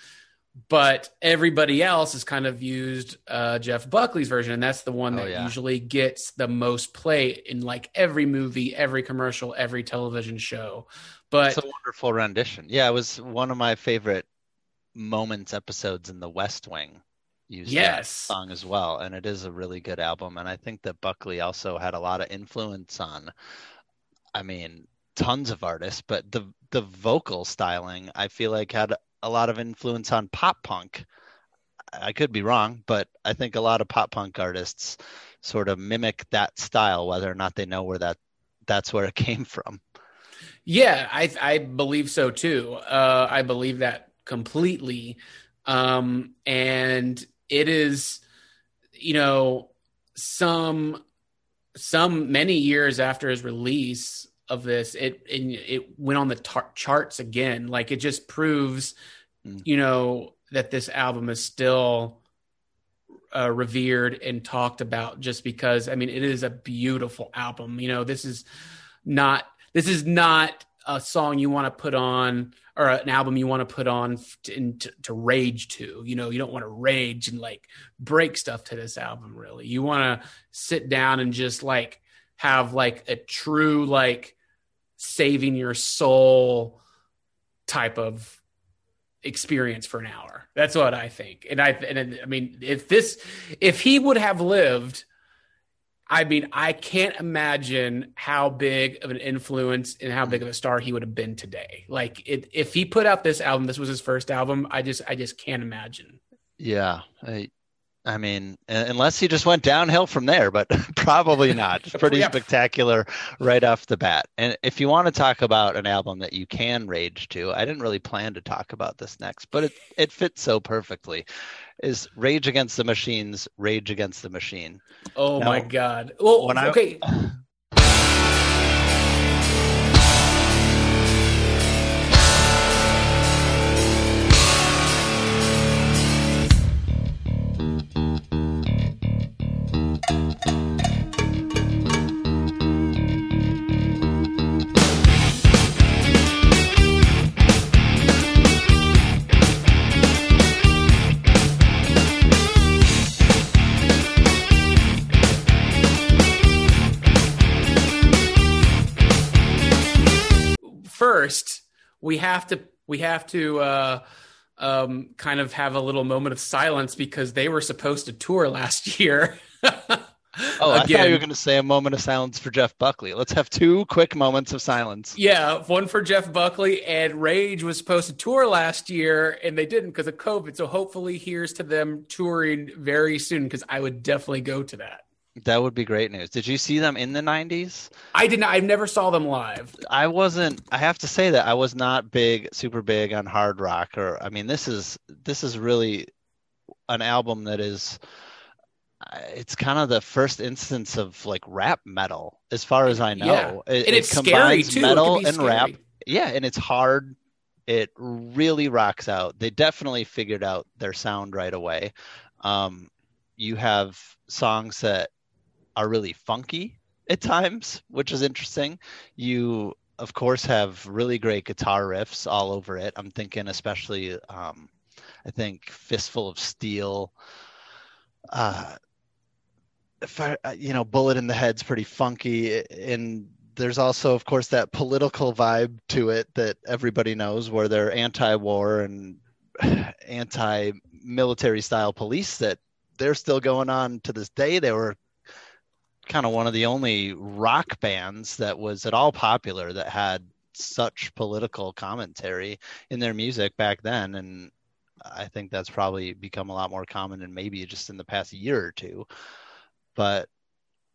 But everybody else has kind of used uh, Jeff Buckley's version, and that's the one that yeah. usually gets the most play in like every movie, every commercial, every television show. But It's a wonderful rendition. Yeah, it was one of my favorite moments episodes in The West Wing. Used that Yes. song as well, and it is a really good album. And I think that Buckley also had a lot of influence on. I mean, tons of artists, but the the vocal styling I feel like had a lot of influence on pop punk. I could be wrong, but I think a lot of pop punk artists sort of mimic that style, whether or not they know where that that's where it came from. Yeah, I I believe so too. Uh, I believe that completely. Um, and it is, you know, some some many years after his release of this, it it, it went on the tar- charts again. Like it just proves, Mm. you know, that this album is still uh, revered and talked about just because I mean it is a beautiful album. You know, this is not this is not a song you want to put on or an album you want to put on to, to, to rage to. You know, you don't want to rage and like break stuff to this album. Really, you want to sit down and just like have like a true like saving your soul type of experience for an hour. That's what I think. And I and I mean if this if he would have lived I mean I can't imagine how big of an influence and how big of a star he would have been today. Like it, if he put out this album this was his first album, I just I just can't imagine. Yeah, I, I mean, unless he just went downhill from there, but probably not. Pretty Yeah. spectacular right off the bat. And if you want to talk about an album that you can rage to, I didn't really plan to talk about this next, but it it fits so perfectly. Is Rage Against the Machines, Rage Against the Machine? Oh No. my god. Well, When okay. first we have to we have to uh um, kind of have a little moment of silence because they were supposed to tour last year. Oh, I thought you were going to say a moment of silence for Jeff Buckley. Let's have two quick moments of silence. Yeah, one for Jeff Buckley and Rage was supposed to tour last year and they didn't because of COVID. So hopefully here's to them touring very soon because I would definitely go to that. That would be great news. Did you see them in the 90s? I didn't. I never saw them live. I wasn't. I have to say that I was not big, super big on hard rock. Or I mean, this is this is really an album that is. It's kind of the first instance of like rap metal, as far as I know. Yeah. It, and it it's scary too. metal and scary. rap. Yeah, and it's hard. It really rocks out. They definitely figured out their sound right away. Um, you have songs that are really funky at times, which is interesting. You, of course, have really great guitar riffs all over it. I'm thinking, especially, um, I think "Fistful of Steel." Uh, if I, uh, you know, "Bullet in the Head's" pretty funky, and there's also, of course, that political vibe to it that everybody knows, where they're anti-war and anti-military style police that they're still going on to this day. They were kind of one of the only rock bands that was at all popular that had such political commentary in their music back then and I think that's probably become a lot more common and maybe just in the past year or two. But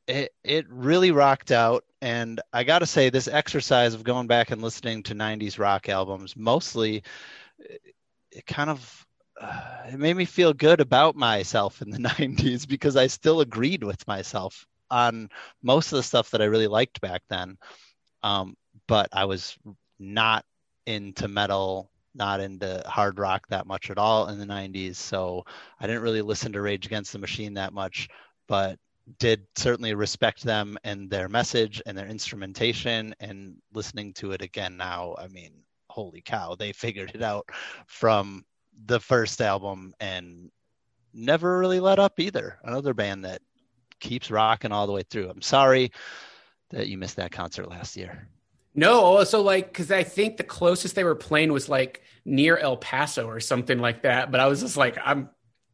it it really rocked out and I got to say this exercise of going back and listening to 90s rock albums mostly it kind of uh, it made me feel good about myself in the 90s because I still agreed with myself on most of the stuff that I really liked back then. Um, but I was not into metal, not into hard rock that much at all in the 90s. So I didn't really listen to Rage Against the Machine that much, but did certainly respect them and their message and their instrumentation and listening to it again now. I mean, holy cow, they figured it out from the first album and never really let up either. Another band that keeps rocking all the way through. I'm sorry that you missed that concert last year. No, so like because I think the closest they were playing was like near El Paso or something like that. But I was just like, I'm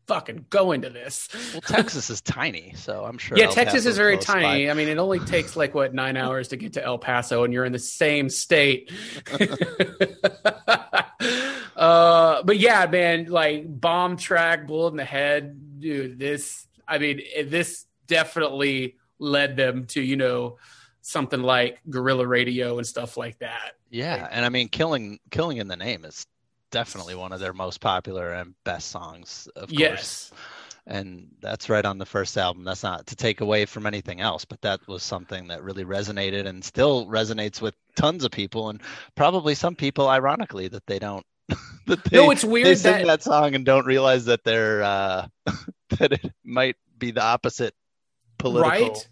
fucking going to this. Well, Texas is tiny, so I'm sure. Yeah, El Texas Paso is very tiny. By. I mean, it only takes like what nine hours to get to El Paso, and you're in the same state. uh, but yeah, man, like bomb track, bullet in the head, dude. This, I mean, this definitely led them to you know something like guerrilla radio and stuff like that. Yeah and i mean killing killing in the name is definitely one of their most popular and best songs of course. And that's right on the first album. That's not to take away from anything else but that was something that really resonated and still resonates with tons of people and probably some people ironically that they don't that they, no it's weird they sing that... that song and don't realize that they're uh that it might be the opposite political right?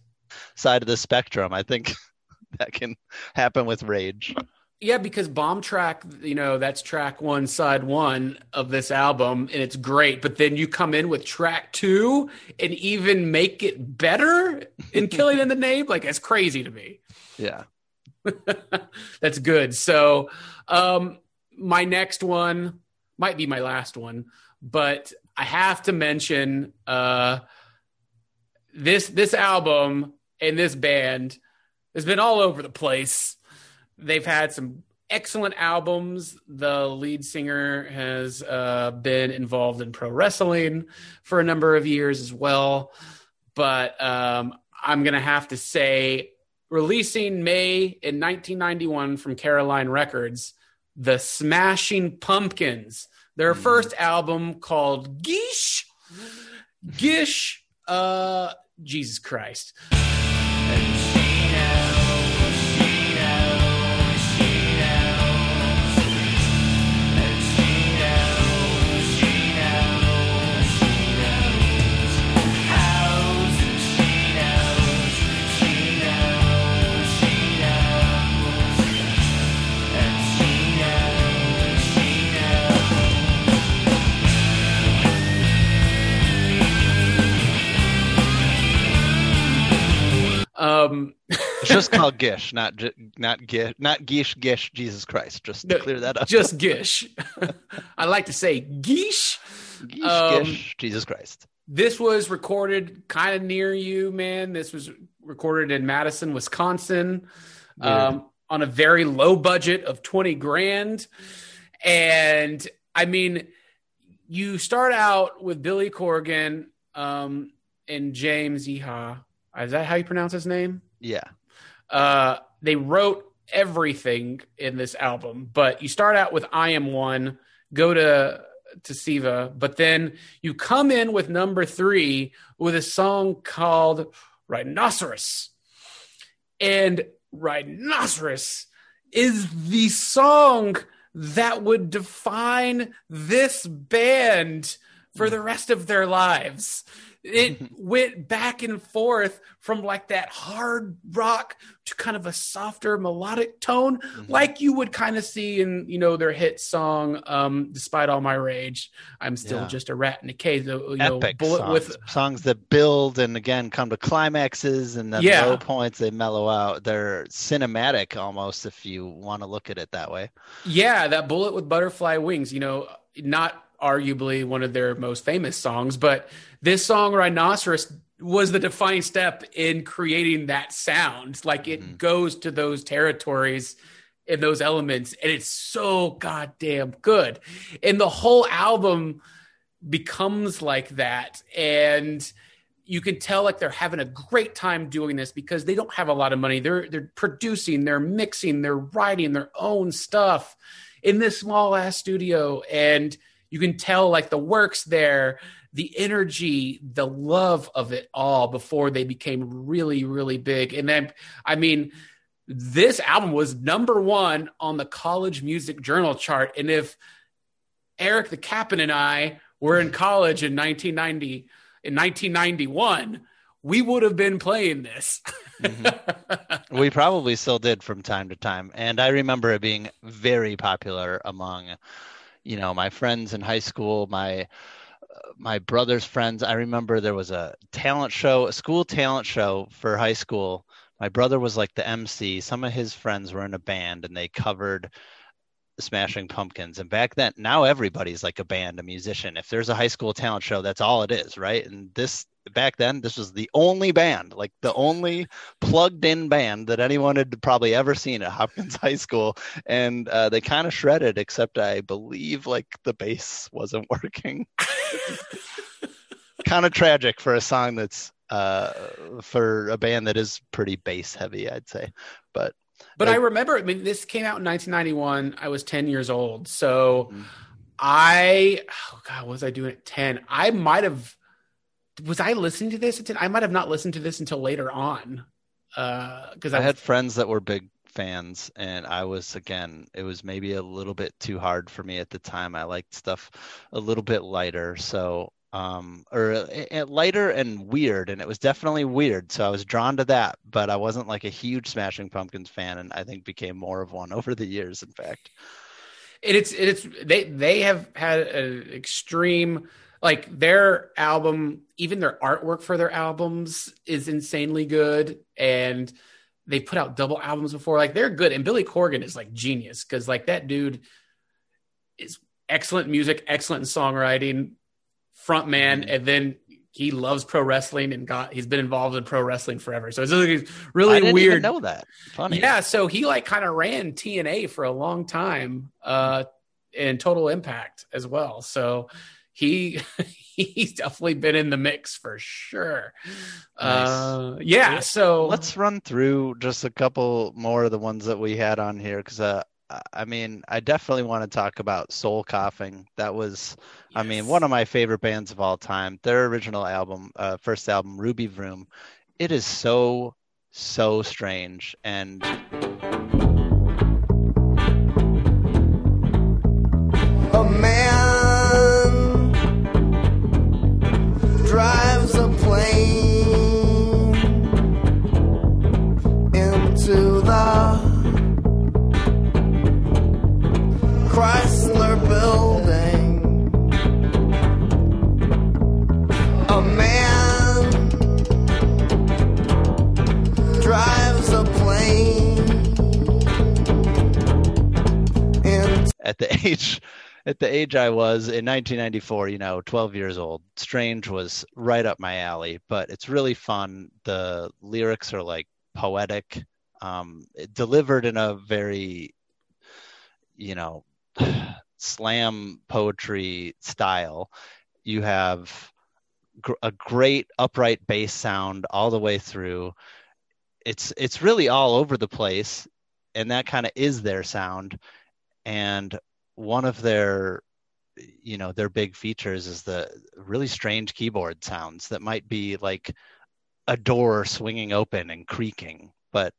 side of the spectrum. I think that can happen with rage. Yeah, because bomb track, you know, that's track one, side one of this album, and it's great. But then you come in with track two and even make it better in Killing in the Name. Like, it's crazy to me. Yeah. that's good. So, um, my next one might be my last one, but I have to mention uh, this this album and this band has been all over the place. They've had some excellent albums. The lead singer has uh, been involved in pro wrestling for a number of years as well. But um, I'm going to have to say, releasing May in 1991 from Caroline Records, The Smashing Pumpkins, their mm. first album called Gish. Gish uh, Jesus Christ. Um, It's just called Gish, not not Gish, not Gish Gish. Jesus Christ, just to No, clear that up. Just Gish. I like to say Gish. Gish um, Gish, Jesus Christ. This was recorded kind of near you, man. This was recorded in Madison, Wisconsin, um, on a very low budget of 20 grand. And I mean, you start out with Billy Corgan um, and James Yeehaw. Is that how you pronounce his name? Yeah, Uh, they wrote everything in this album, but you start out with I Am One, go to to Siva, but then you come in with number three with a song called Rhinoceros. And Rhinoceros is the song that would define this band for the rest of their lives. It went back and forth from like that hard rock to kind of a softer melodic tone, like you would kind of see in you know their hit song, um, "Despite All My Rage." I'm still Yeah. just a rat in a cage. the, You know, epic bullet songs. with songs that build and again come to climaxes and then Yeah. low points they mellow out. They're cinematic almost if you want to look at it that way. Yeah, that bullet with butterfly wings, you know, not arguably one of their most famous songs, but this song Rhinoceros was the defining step in creating that sound. Like it mm-hmm. goes to those territories and those elements and it's so goddamn good. And the whole album becomes like that and you can tell like they're having a great time doing this because they don't have a lot of money. They're they're producing, they're mixing, they're writing their own stuff in this small ass studio and you can tell like the works there, the energy, the love of it all before they became really really big. And then I mean this album was number 1 on the College Music Journal chart and if Eric the Captain and I were in college in 1990 in 1991 we would have been playing this mm-hmm. We probably still did from time to time. And I remember it being very popular among, you know, my friends in high school, my uh, my brother's friends. I remember there was a talent show, a school talent show for high school. My brother was like the MC. Some of his friends were in a band and they covered Smashing Pumpkins. And back then, now everybody's like a band, a musician. If there's a high school talent show, that's all it is, right? And this back then, this was the only band, like the only plugged in band that anyone had probably ever seen at Hopkins High School. And uh, they kind of shredded, except I believe like the bass wasn't working. kind of tragic for a song that's uh for a band that is pretty bass heavy i'd say but But Like- I remember, I mean, this came out in 1991. I was 10 years old. So Mhm. I, oh God, what was I doing at 10? I might have, was I listening to this I might have not listened to this until later on. Because I I, had friends that were big fans, and I was again, it was maybe a little bit too hard for me at the time. I liked stuff a little bit lighter, so um, or uh, uh, lighter and weird, and it was definitely weird. So I was drawn to that, but I wasn't like a huge Smashing Pumpkins fan, and I think became more of one over the years. In fact, and it's it's they they have had an extreme like their album even their artwork for their albums is insanely good and they put out double albums before. Like they're good and billy corgan is like genius because like that dude is excellent music excellent in songwriting front man and then he loves pro wrestling and got he's been involved in pro wrestling forever. So it's really, I really didn't weird. even know that. Funny, yeah, so he like kind of ran TNA for a long time, uh, and Total Impact as well. So he he's definitely been in the mix for sure. Uh, yeah, so Let's run through just a couple more of the ones that we had on here because uh, I- I mean, I definitely want to talk about Soul Coughing. That was, I mean, one of my favorite bands of all time. Their original album, uh, first album, Ruby Vroom, it is so, so strange. And at the age at the age I was in 1994, you know, 12 years old, Strange was right up my alley. But it's really fun. The lyrics are like poetic, um, delivered in a very, you know, slam poetry style. You have gr- a great upright bass sound all the way through. It's it's really all over the place, and that kind of is their sound. And one of their you know their big features is the really strange keyboard sounds that might be like a door swinging open and creaking but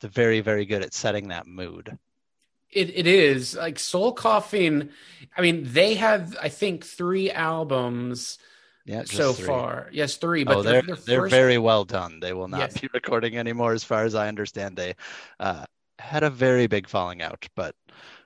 they're very very good at setting that mood It it is like Soul Coughing. I mean, they have I think three albums yeah so three. far. Yes, three. But oh, they're they're first- very well done. They will not Yes. be recording anymore, as far as I understand. They uh, had a very big falling out, but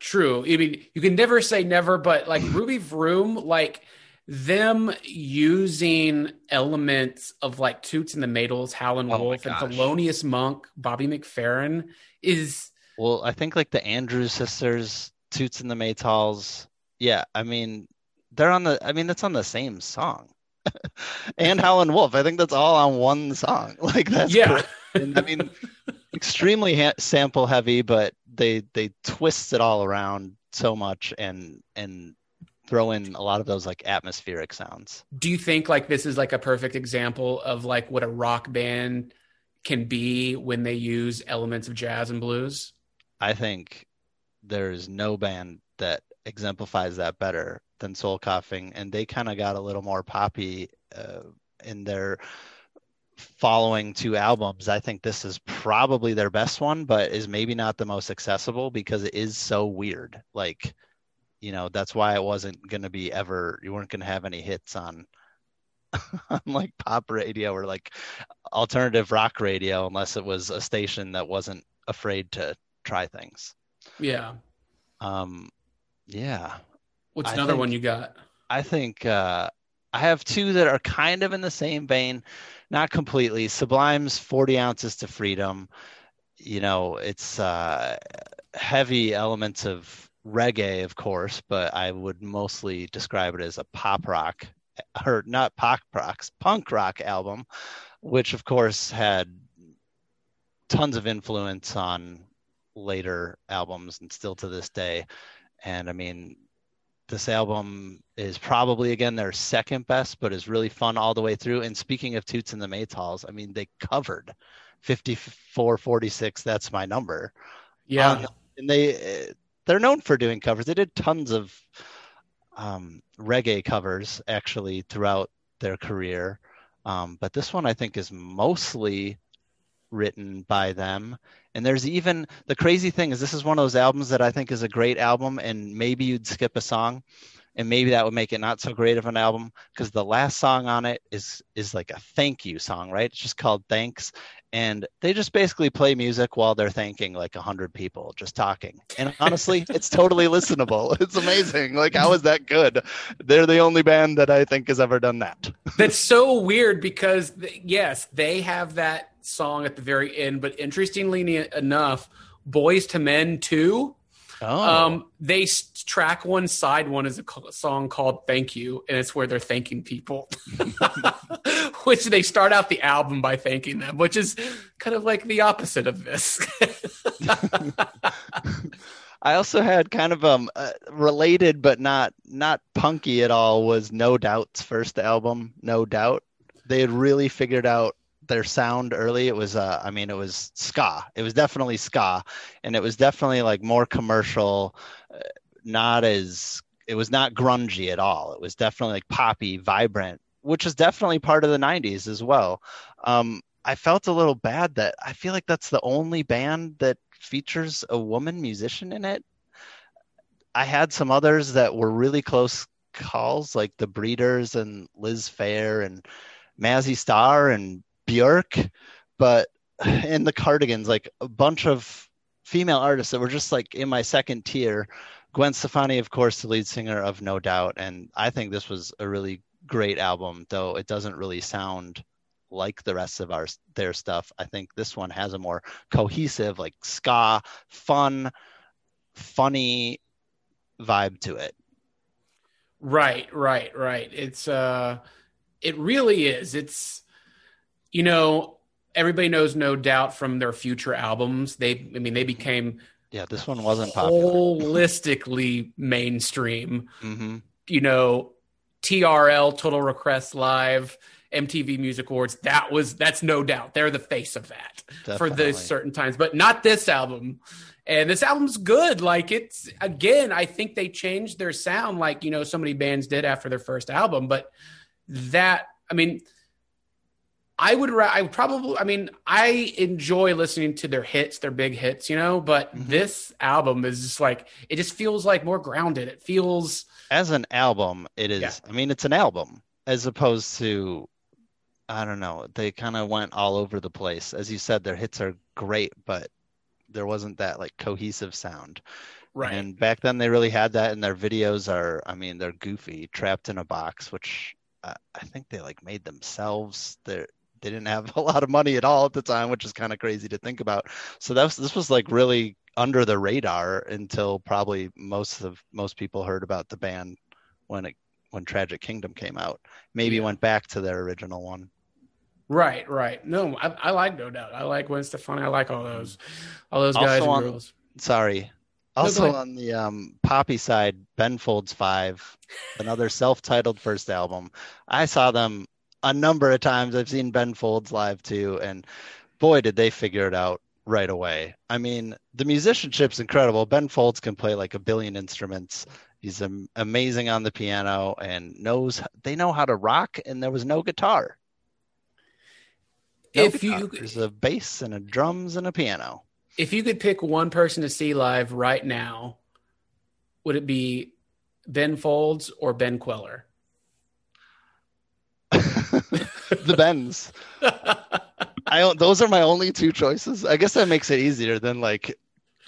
True. I mean, you can never say never, but like Ruby Vroom, like them using elements of like Toots and the Maytals, Howlin' Oh Wolf, and. Thelonious Monk, Bobby McFerrin is well, I think like the Andrews sisters, Toots and the Maytals. Yeah, I mean, they're on the. I mean, that's on the same song. and Howlin' Wolf. I think that's all on one song. Like that's yeah. I mean, extremely ha- sample heavy, but they they twist it all around so much and and throw in a lot of those like atmospheric sounds. Do you think like this is like a perfect example of like what a rock band can be when they use elements of jazz and blues? I think there's no band that exemplifies that better than Soul Coughing, and they kind of got a little more poppy uh, in their following two albums. I think this is probably their best one, but is maybe not the most accessible because it is so weird. Like, you know, that's why it wasn't going to be ever. You weren't going to have any hits on. on like pop radio or like alternative rock radio unless it was a station that wasn't afraid to try things. Yeah. Um, yeah, What's I another think- one you got? I think uh, I have two that are kind of in the same vein, not completely. Sublime's 40 ounces to freedom. You know, it's uh, heavy elements of reggae, of course, but I would mostly describe it as a pop rock, or not pop rocks, punk rock album, which of course had tons of influence on later albums and still to this day. And I mean, this album is probably again their second best, but is really fun all the way through. And speaking of Toots and the Maytals, I mean, they covered 5446. That's my number. Yeah. on- and they uh, they're known for doing covers. They did tons of um, reggae covers actually throughout their career, um, but this one I think is mostly written by them. And there's even the crazy thing is this is one of those albums that I think is a great album, and maybe you'd skip a song, and maybe that would make it not so great of an album because the last song on it is is like a thank you song, right? It's just called Thanks, and they just basically play music while they're thanking like a hundred people just talking. And honestly, it's totally listenable. It's amazing. Like how is that good? They're the only band that I think has ever done that. That's so weird because yes, they have that song at the very end, but interestingly enough, Boyz II Men too. Oh, Um, they track one side one is a song called "Thank You," and it's where they're thanking people, which they start out the album by thanking them, which is kind of like the opposite of this. I also had kind of um uh, related but not not punky at all was No Doubt's first album, No Doubt. They had really figured out their sound early. It was uh I mean it was ska. It was definitely ska and it was definitely like more commercial, uh, not as it was not grungy at all. It was definitely like poppy, vibrant, which is definitely part of the 90s as well. Um I felt a little bad that I feel like that's the only band that features a woman musician in it. I had some others that were really close calls, like the Breeders and Liz Phair and Mazzy Star and Björk, but in the Cardigans, like a bunch of female artists that were just like in my second tier. Gwen Stefani, of course, the lead singer of No Doubt, and I think this was a really great album, though it doesn't really sound like the rest of our their stuff. I think this one has a more cohesive, like ska, fun, funny vibe to it. Right, right, right. It's uh it really is. It's you know, everybody knows no doubt from their future albums. They I mean they became Yeah, this one wasn't popular. holistically mainstream. hmm You know, TRL Total Request Live, MTV Music Awards, that was that's no doubt. They're the face of that for Definitely. those certain times, but not this album. And this album's good. Like it's again, I think they changed their sound like, you know, so many bands did after their first album, but that I mean I would I would probably I mean, I enjoy listening to their hits, their big hits, you know, but Mhm. this album is just like it just feels like more grounded. It feels As an album, it is. Yeah. I mean, it's an album as opposed to, I don't know. They kind of went all over the place. As you said, their hits are great, but there wasn't that like cohesive sound. right. And back then, they really had that, and their videos are, I mean, they're goofy, trapped in a box, which uh, I think they like made themselves. They they didn't have a lot of money at all at the time, which is kind of crazy to think about. So that was this was like really under the radar until probably most of most people heard about the band when it when Tragic Kingdom came out. Maybe Yeah. went back to their original one. Right, right. No, I, I like No Doubt. I like Gwen Stefani. I like all those, all those guys Also and on- girls. Sorry. Also ahead. on the um, Poppy side, Ben Folds Five, another self-titled first album. I saw them a number of times. I've seen Ben Folds live too, and boy, did they figure it out right away. I mean, the musicianship's incredible. Ben Folds can play like a billion instruments. He's amazing on the piano and knows they know how to rock. And there was no guitar. No If guitar. you there's a bass and a drums and a piano. if you could pick one person to see live right now, would it be Ben Folds or Ben Kweller? The Bens. I don't, those are my only two choices. I guess that makes it easier than like,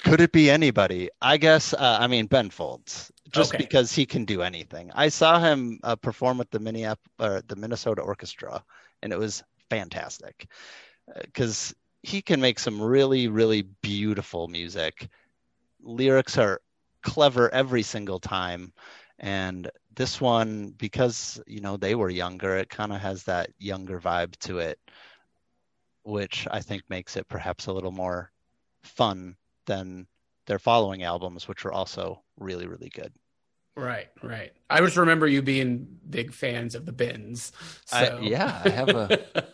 could it be anybody? I guess. Uh, I mean Ben Folds, just Okay. because he can do anything. I saw him uh, perform with the Minneap- uh, the Minnesota Orchestra, and it was fantastic because he can make some really, really beautiful music. Lyrics are clever every single time, and this one because you know they were younger, it kind of has that younger vibe to it which I think makes it perhaps a little more fun than their following albums, which were also really, really good. Right, right. I just remember you being big fans of the Bins. So. I- yeah, I have a-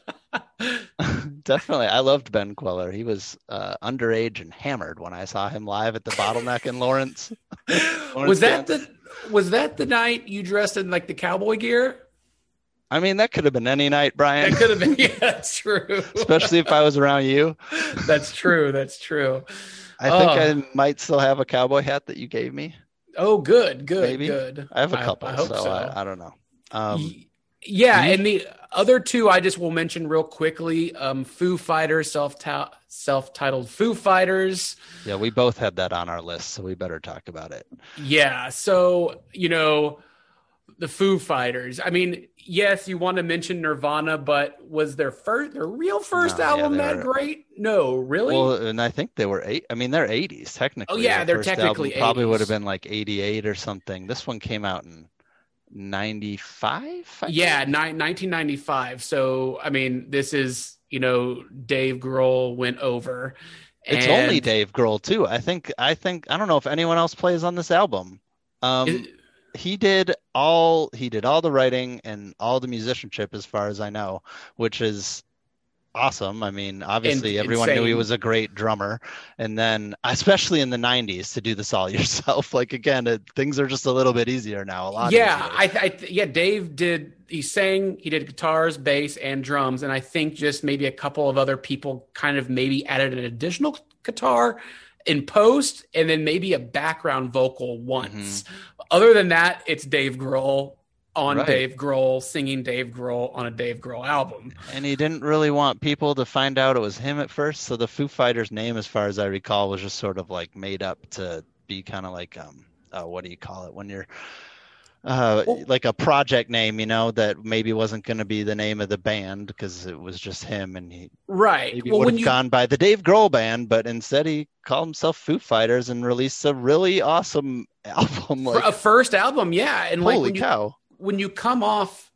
Definitely. I loved Ben Kweller. He was uh, underage and hammered when I saw him live at the Bottleneck in Lawrence. was that the was that the night you dressed in like the cowboy gear? I mean, that could have been any night, Brian, That could have been. Yeah, that's true. especially if I was around you. that's true. That's true. I think Oh. I might still have a cowboy hat that you gave me. Oh, good, good, Maybe. good. I have a couple, I, hope so, so. I, I don't know. Um, yeah, and the other two I just will mention real quickly. Um, Foo Fighters, self self titled Foo Fighters. yeah, we both had that on our list, so we better talk about it. Yeah, so you know the Foo Fighters. I mean, yes, you want to mention Nirvana, but was their first, their real first No, album they that were- great? No, really. Well, and I think they were eight. I mean, they're 80s technically. Oh, yeah, Their they're technically probably would have been like 88 or something. This one came out in 95. Yeah, ni- 1995. So I mean, this is you know Dave Grohl went over. It's and- only Dave Grohl too. I think. I think. I don't know if anyone else plays on this album. Um, Is- he did all. He did all the writing and all the musicianship, as far as I know, which is awesome. I mean, obviously In- everyone knew he was a great drummer, and then especially in the '90s to do this all yourself. Like again, it, things are just a little bit easier now. A lot. yeah. I, I th- yeah, Dave did. He sang, he did guitars, bass, and drums, and I think just maybe a couple of other people kind of maybe added an additional guitar in post, and then maybe a background vocal once. Mm-hmm. Other than that, it's Dave Grohl on Right. Dave Grohl singing Dave Grohl on a Dave Grohl album. And he didn't really want people to find out it was him at first. So the Foo Fighters name, as far as I recall, was just sort of like made up to be kind of like um, uh, what do you call it when you're uh, Well- like a project name, you know, that maybe wasn't going to be the name of the band because it was just him, and he right. maybe Well, would have you gone by the Dave Grohl band, but instead he called himself Foo Fighters and released a really awesome album. Like, a first album, yeah, and like holy you cow! When you come off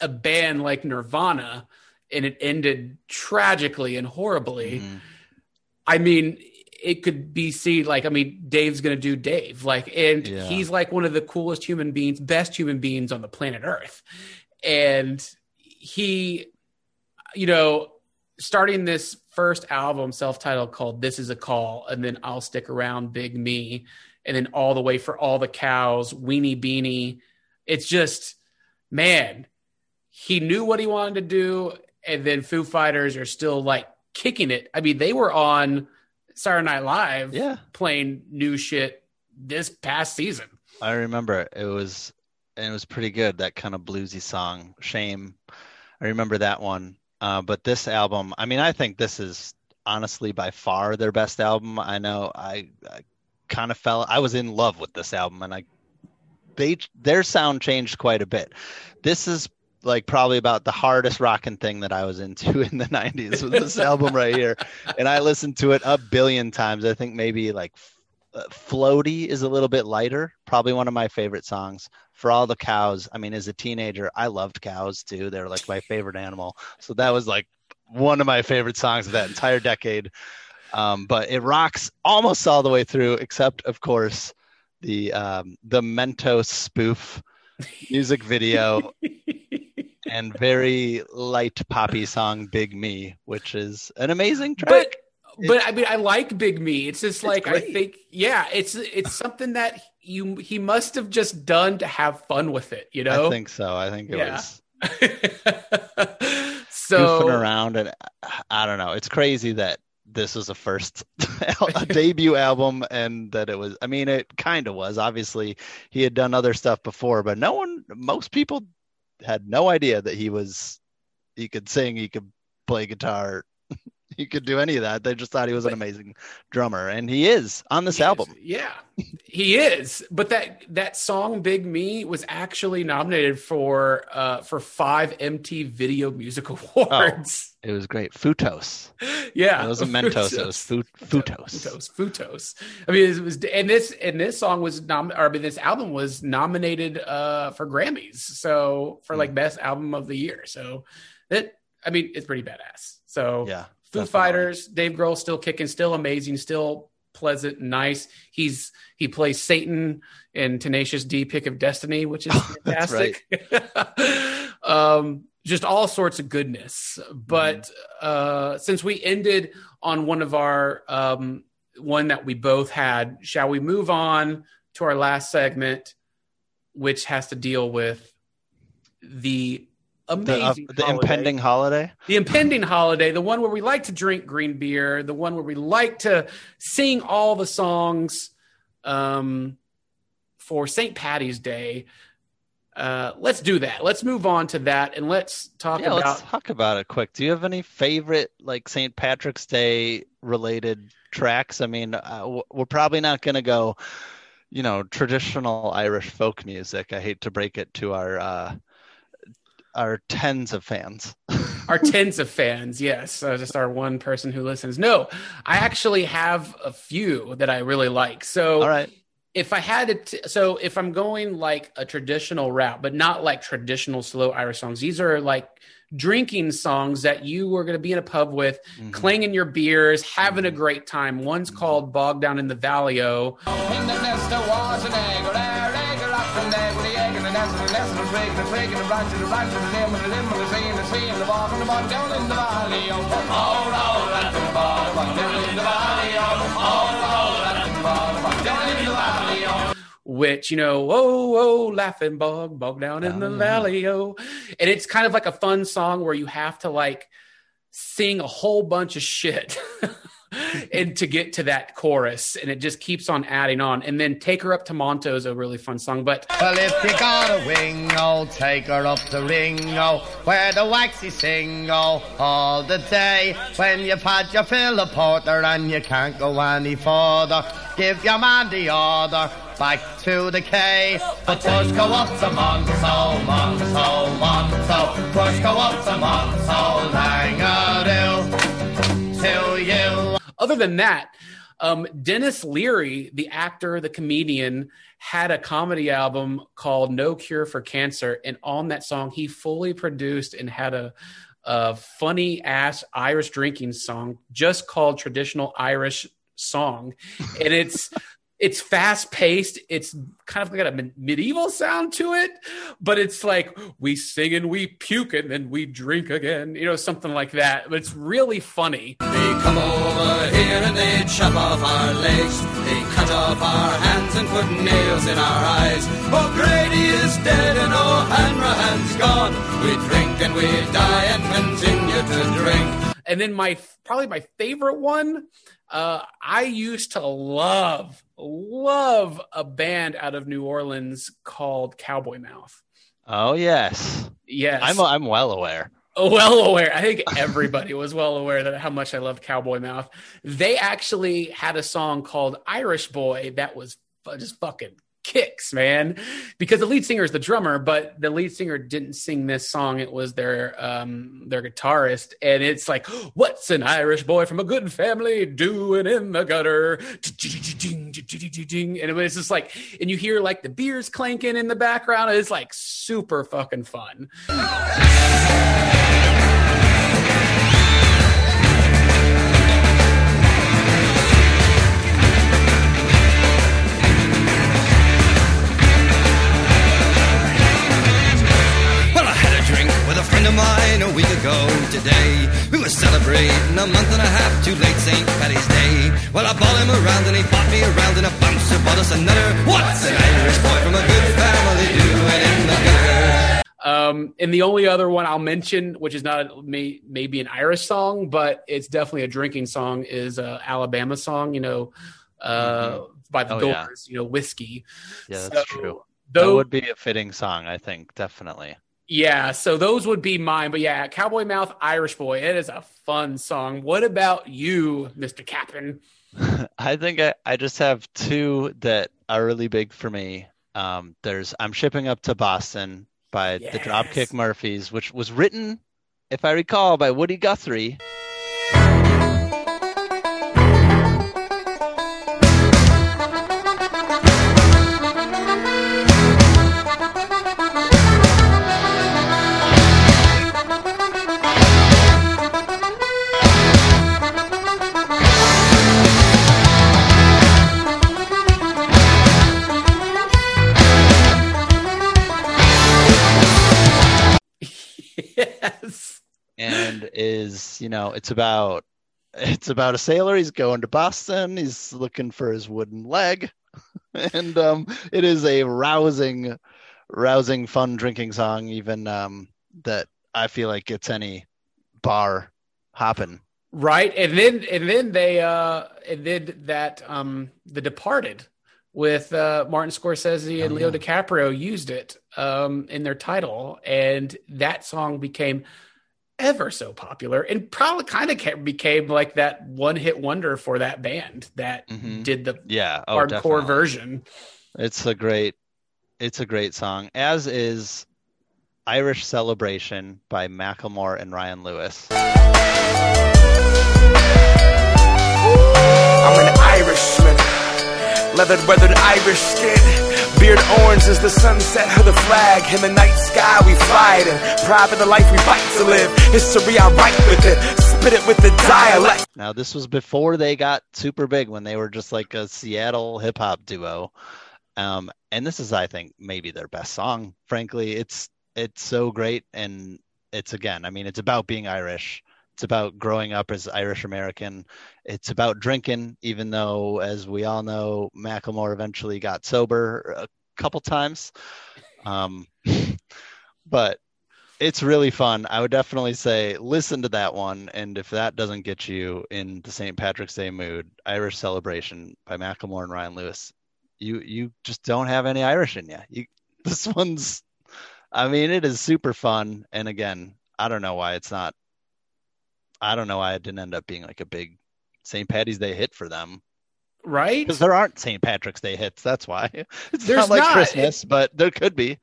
a band like Nirvana and it ended tragically and horribly, Mhm. I mean, it could be seen like I mean, Dave's gonna do Dave, like, and Yeah. he's like one of the coolest human beings, best human beings on the planet Earth, and he, you know, starting this first album, self-titled, called "This Is a Call," and then "I'll Stick Around," "Big Me," and then all the way for all the cows, "Weenie Beenie." It's just, man, he knew what he wanted to do, and then Foo Fighters are still like kicking it. I mean, they were on Saturday Night Live Yeah, playing new shit this past season. I remember it was, and it was pretty good. That kind of bluesy song, "Shame." I remember that one. Uh, but this album, I mean, I think this is honestly by far their best album. I know I, I kind of fell. I was in love with this album, and I they their sound changed quite a bit. This is like probably about the hardest rocking thing that I was into in the 90s with this album right here. And I listened to it a billion times. I think maybe like uh, Floaty is a little bit lighter, probably one of my favorite songs. For all the cows, I mean, as a teenager, I loved cows too. They're like my favorite animal. So that was like one of my favorite songs of that entire decade. Um, but it rocks almost all the way through, except of course the um, the Mentos spoof music video and very light poppy song "Big Me," which is an amazing track. but but I mean, I like Big Me. It's just like I think, yeah, it's it's something that you he must have just done to have fun with it, you know. I think so. I think it Yeah. was so goofing around, and I don't know. It's crazy that this was a first a debut album, and that it was. I mean, it kind of was. Obviously, he had done other stuff before, but no one, most people, had no idea that he was. He could sing. He could play guitar. He could do any of that. They just thought he was an amazing drummer, and he is on this He is, album. yeah, he is. But that that song "Big Me" was actually nominated for uh, for five MTV Video Music Awards. Oh, It was great. Footos. Yeah, It was a Mentos. It was fu- Footos. Footos. Footos. I mean, it was, and this and this song was nom, or I mean, this album was nominated uh for Grammys, so for Hmm. like best album of the year. So that, I mean, it's pretty badass. So Yeah. Foo definitely. Fighters, Dave Grohl still kicking, still amazing, still pleasant and nice. He's he plays Satan in Tenacious D Pick of Destiny, which is fantastic. um just all sorts of goodness. But uh since we ended on one of our um one that we both had, shall we move on to our last segment, which has to deal with the The, uh, amazing the holiday impending holiday. the impending holiday, the one where we like to drink green beer, the one where we like to sing all the songs um, for St. Patty's Day. Uh, let's do that. Let's move on to that and let's talk yeah, about. let's talk about it quick. Do you have any favorite like St. Patrick's Day related tracks? I mean, uh, we're probably not going to go, you know, traditional Irish folk music. I hate to break it to our uh, our tens of fans. our tens of fans, yes, uh, just our one person who listens. No, I actually have a few that I really like. So All right. if I had to, t- so if I'm going like a traditional route, but not like traditional slow Irish songs, these are like drinking songs that you were going to be in a pub with, Mhm. clanging your beers, having a great time. One's called Bog Down in the Valley O. and the nest and the twig and the twig and the branch the branch the limb and the limb and the tree and the tree and the bark and the bark down in the valley. Oh, oh, roll that the bark, down in the valley. Oh, oh, roll that the bark, down in the valley. Oh. which you know, oh, oh, laughing bog, bog down in the valley, oh, and it's kind of like a fun song where you have to like sing a whole bunch of shit and to get to that chorus, and it just keeps on adding on. And then "Take Her Up to Monto" is a really fun song. But Well, if you got a wing, oh, take her up to Ringo, oh, where the waxy sing, oh, all the day. When you've had your fill of porter and you can't go any further, give your man the order, back to the K. But first go up to Monto, Monto, Monto. First go up to Monto, Langadoo, till you. Other than that, um, Denis Leary, the actor, the comedian, had a comedy album called No Cure for Cancer. And on that song, he fully produced and had a, a funny ass Irish drinking song just called Traditional Irish Song. And it's. It's fast paced. It's kind of got a medieval sound to it, but it's like we sing and we puke and then we drink again, you know, something like that. But it's really funny. They come over here and they chop off our legs. They cut off our hands and put nails in our eyes. O'Grady is dead and O'Hanrahan's gone. We drink and we die and continue to drink. And then my probably my favorite one, uh, I used to love love a band out of New Orleans called Cowboy Mouth. Oh yes, Yes, I'm I'm well aware. well aware. I think everybody was well aware that how much I loved Cowboy Mouth. They actually had a song called Irish Boy that was just fucking kicks, man. Because the lead singer is the drummer, but the lead singer didn't sing this song. It was their um their guitarist, and it's like, what's an Irish boy from a good family doing in the gutter? And it was just like, and you hear like the beers clanking in the background. It's like super fucking fun. A week ago today. We were celebrating a month and a half too late St. Patty's Day. Well, I bought him around and he bought me around and a bouncer bought us another. What's an Irish boy from a good family doing in the gutter? Um, and the only other one I'll mention, which is not a, may, maybe an Irish song, but it's definitely a drinking song, is a Alabama song. You know, uh, by the Oh, yeah. Doors. You know, whiskey. Yeah, that's So, true. That would be a fitting song, I think, definitely. Yeah, so those would be mine. But yeah, Cowboy Mouth, Irish Boy. It is a fun song. What about you, Mister Captain? I think I, I just have two that are really big for me. Um, there's I'm shipping up to Boston by the Dropkick Murphys, which was written, if I recall, by Woody Guthrie. And is you know it's about it's about a sailor. He's going to boston. He's looking for his wooden leg. And um it is a rousing rousing fun drinking song even um that i feel like gets any bar hopping. Right. And then and then they uh and then that um The Departed with uh Martin Scorsese and Oh, Leo yeah. DiCaprio used it um in their title. And that song became ever so popular and probably kind of became like that one hit wonder for that band that Mhm. did the yeah oh, hardcore definitely. version. It's a great it's a great song, as is Irish Celebration by Macklemore and Ryan Lewis. I'm an Irishman, leathered, weathered Irish skin. Beard orange as the sunset of the flag. In the night sky we fly it, and private the life we fight to live. History I write with it, spit it with the dialect. Now this was before they got super big when they were just like a Seattle hip hop duo. Um, and this is I think maybe their best song. Frankly, it's it's so great and it's again, I mean, it's about being Irish. It's about growing up as Irish American. It's about drinking, even though, as we all know, Macklemore eventually got sober a couple times. Um, but it's really fun. I would definitely say listen to that one, and if that doesn't get you in the St. Patrick's Day mood, Irish Celebration by Macklemore and Ryan Lewis, you you just don't have any Irish in you. You this one's, I mean, it is super fun, and again, I don't know why it's not. I don't know why it didn't end up being like a big St. Patty's Day hit for them right? because there aren't St. Patrick's Day hits. That's why it's There's not like not. Christmas, but there could be.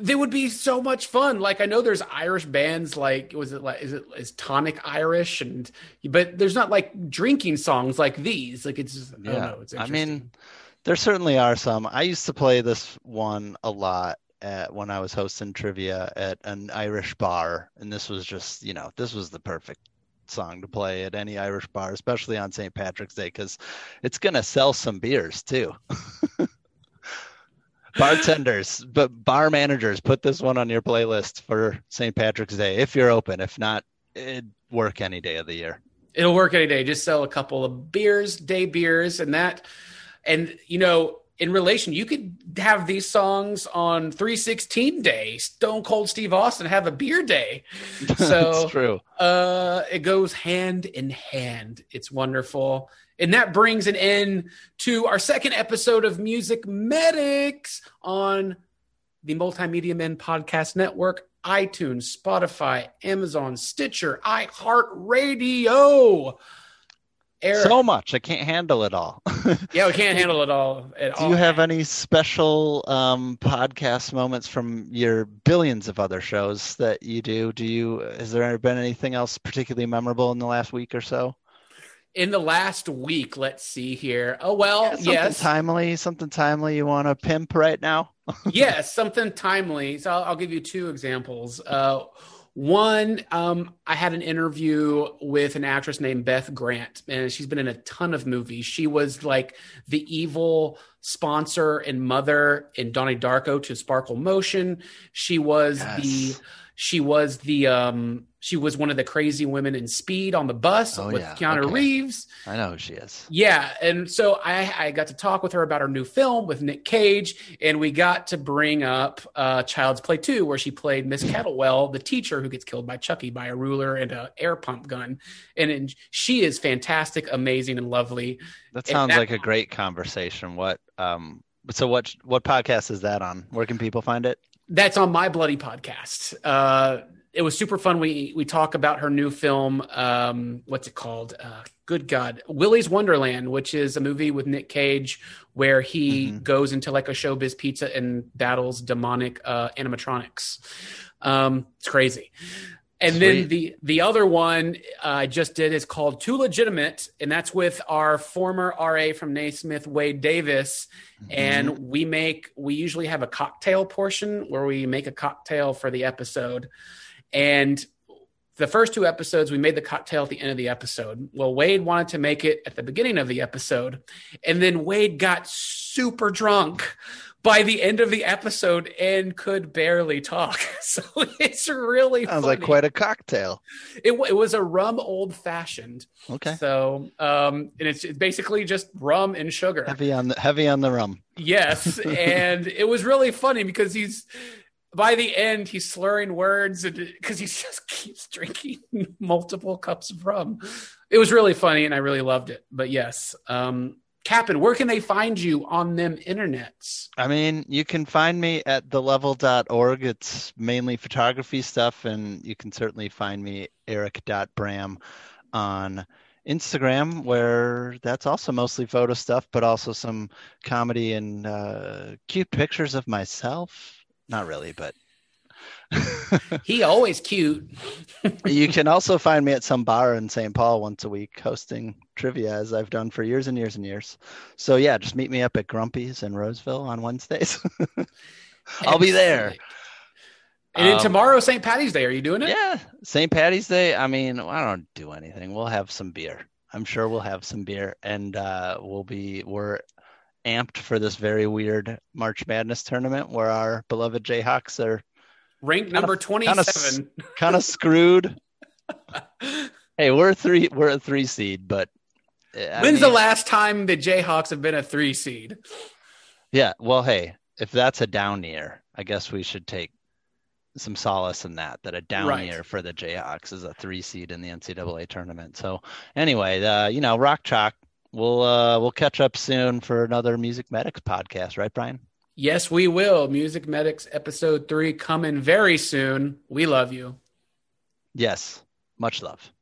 They would be so much fun. Like I know there's Irish bands like was it like is it is Tonic Irish and but there's not like drinking songs like these. Like it's I don't know. It's I mean, there certainly are some. I used to play this one a lot at, when I was hosting trivia at an Irish bar, and this was just, you know, this was the perfect song to play at any Irish bar, especially on St. Patrick's Day, because it's gonna sell some beers too. Bartenders, but bar managers, put this one on your playlist for St. Patrick's Day if you're open. If not, it'd work any day of the year. It'll work any day. Just sell a couple of beers, day beers, and that. And you know, in relation, you could have these songs on 316 day. Stone Cold Steve Austin have a beer day. So it's true. uh it goes hand in hand. It's wonderful. And that brings an end to our second episode of Music Medics on the Multimedia Men Podcast Network, iTunes, Spotify, Amazon, Stitcher, iHeartRadio. Eric, So much. I can't handle it all. yeah, we can't handle it all at all. Do all. you have any special um, podcast moments from your billions of other shows that you do? Do you? Has there ever been anything else particularly memorable in the last week or so? in the last week? Let's see here. Oh well, Something yes. timely, something timely you want to pimp right now? yes, something timely. So I'll, I'll give you two examples. Uh, one, um, I had an interview with an actress named Beth Grant, and she's been in a ton of movies. She was like the evil sponsor and mother in Donnie Darko to Sparkle Motion. She was Yes. the she was the um she was one of the crazy women in Speed on the bus Oh, with yeah. Keanu Okay. Reeves. I know who she is. Yeah, and so I, I got to talk with her about her new film with Nick Cage, and we got to bring up uh, Child's Play 2, where she played Miss Kettlewell, the teacher who gets killed by Chucky by a ruler and an air pump gun. And, and she is fantastic, amazing, and lovely. That sounds that- like a great conversation. What um so what what podcast is that on? Where can people find it? That's on my bloody podcast. Uh, it was super fun. We we talk about her new film. Um, what's it called? Uh, good God, Willy's Wonderland, which is a movie with Nick Cage where he Mhm. goes into like a showbiz pizza and battles demonic uh, animatronics. Um, it's crazy. And then the the other one uh, I just did is called Too Legitimate, and that's with our former RA from Naismith, Wade Davis. And we make we usually have a cocktail portion where we make a cocktail for the episode. And the first two episodes, we made the cocktail at the end of the episode. Well, Wade wanted to make it at the beginning of the episode, and then Wade got super drunk by the end of the episode and could barely talk. So it's really Sounds funny. like quite a cocktail. It, it was a rum old fashioned. Okay. So, um, and it's, it's basically just rum and sugar. Heavy on the heavy on the rum. Yes, and it was really funny because he's by the end he's slurring words and because he just keeps drinking multiple cups of rum. It was really funny and I really loved it. But yes, um, Captain, where can they find you on them internets? I mean, you can find me at thelevel.org. It's mainly photography stuff, and you can certainly find me eric.bram on Instagram, where that's also mostly photo stuff, but also some comedy and uh, cute pictures of myself. Not really, but He always cute. you can also find me at some bar in St. Paul once a week hosting trivia, as I've done for years and years and years. So, yeah, just meet me up at Grumpy's in Roseville on Wednesdays. I'll be there. And then Um, tomorrow, St. Patty's Day. Are you doing it? Yeah, St. Patty's Day. I mean, I don't do anything. We'll have some beer. I'm sure we'll have some beer, and uh, we'll be we're amped for this very weird March Madness tournament where our beloved Jayhawks are ranked kinda, number 27 kind of screwed. Hey we're three we're a three seed but eh, I when's mean, the last time the jayhawks have been a three seed? Yeah well hey if that's a down year i guess we should take some solace in that that a down right. year for the jayhawks is a three seed in the ncaa tournament. So anyway uh, you know rock chalk we'll uh, we'll catch up soon for another music medics podcast right brian? Yes, we will. Music Medics episode three coming very soon. We love you. Yes, much love.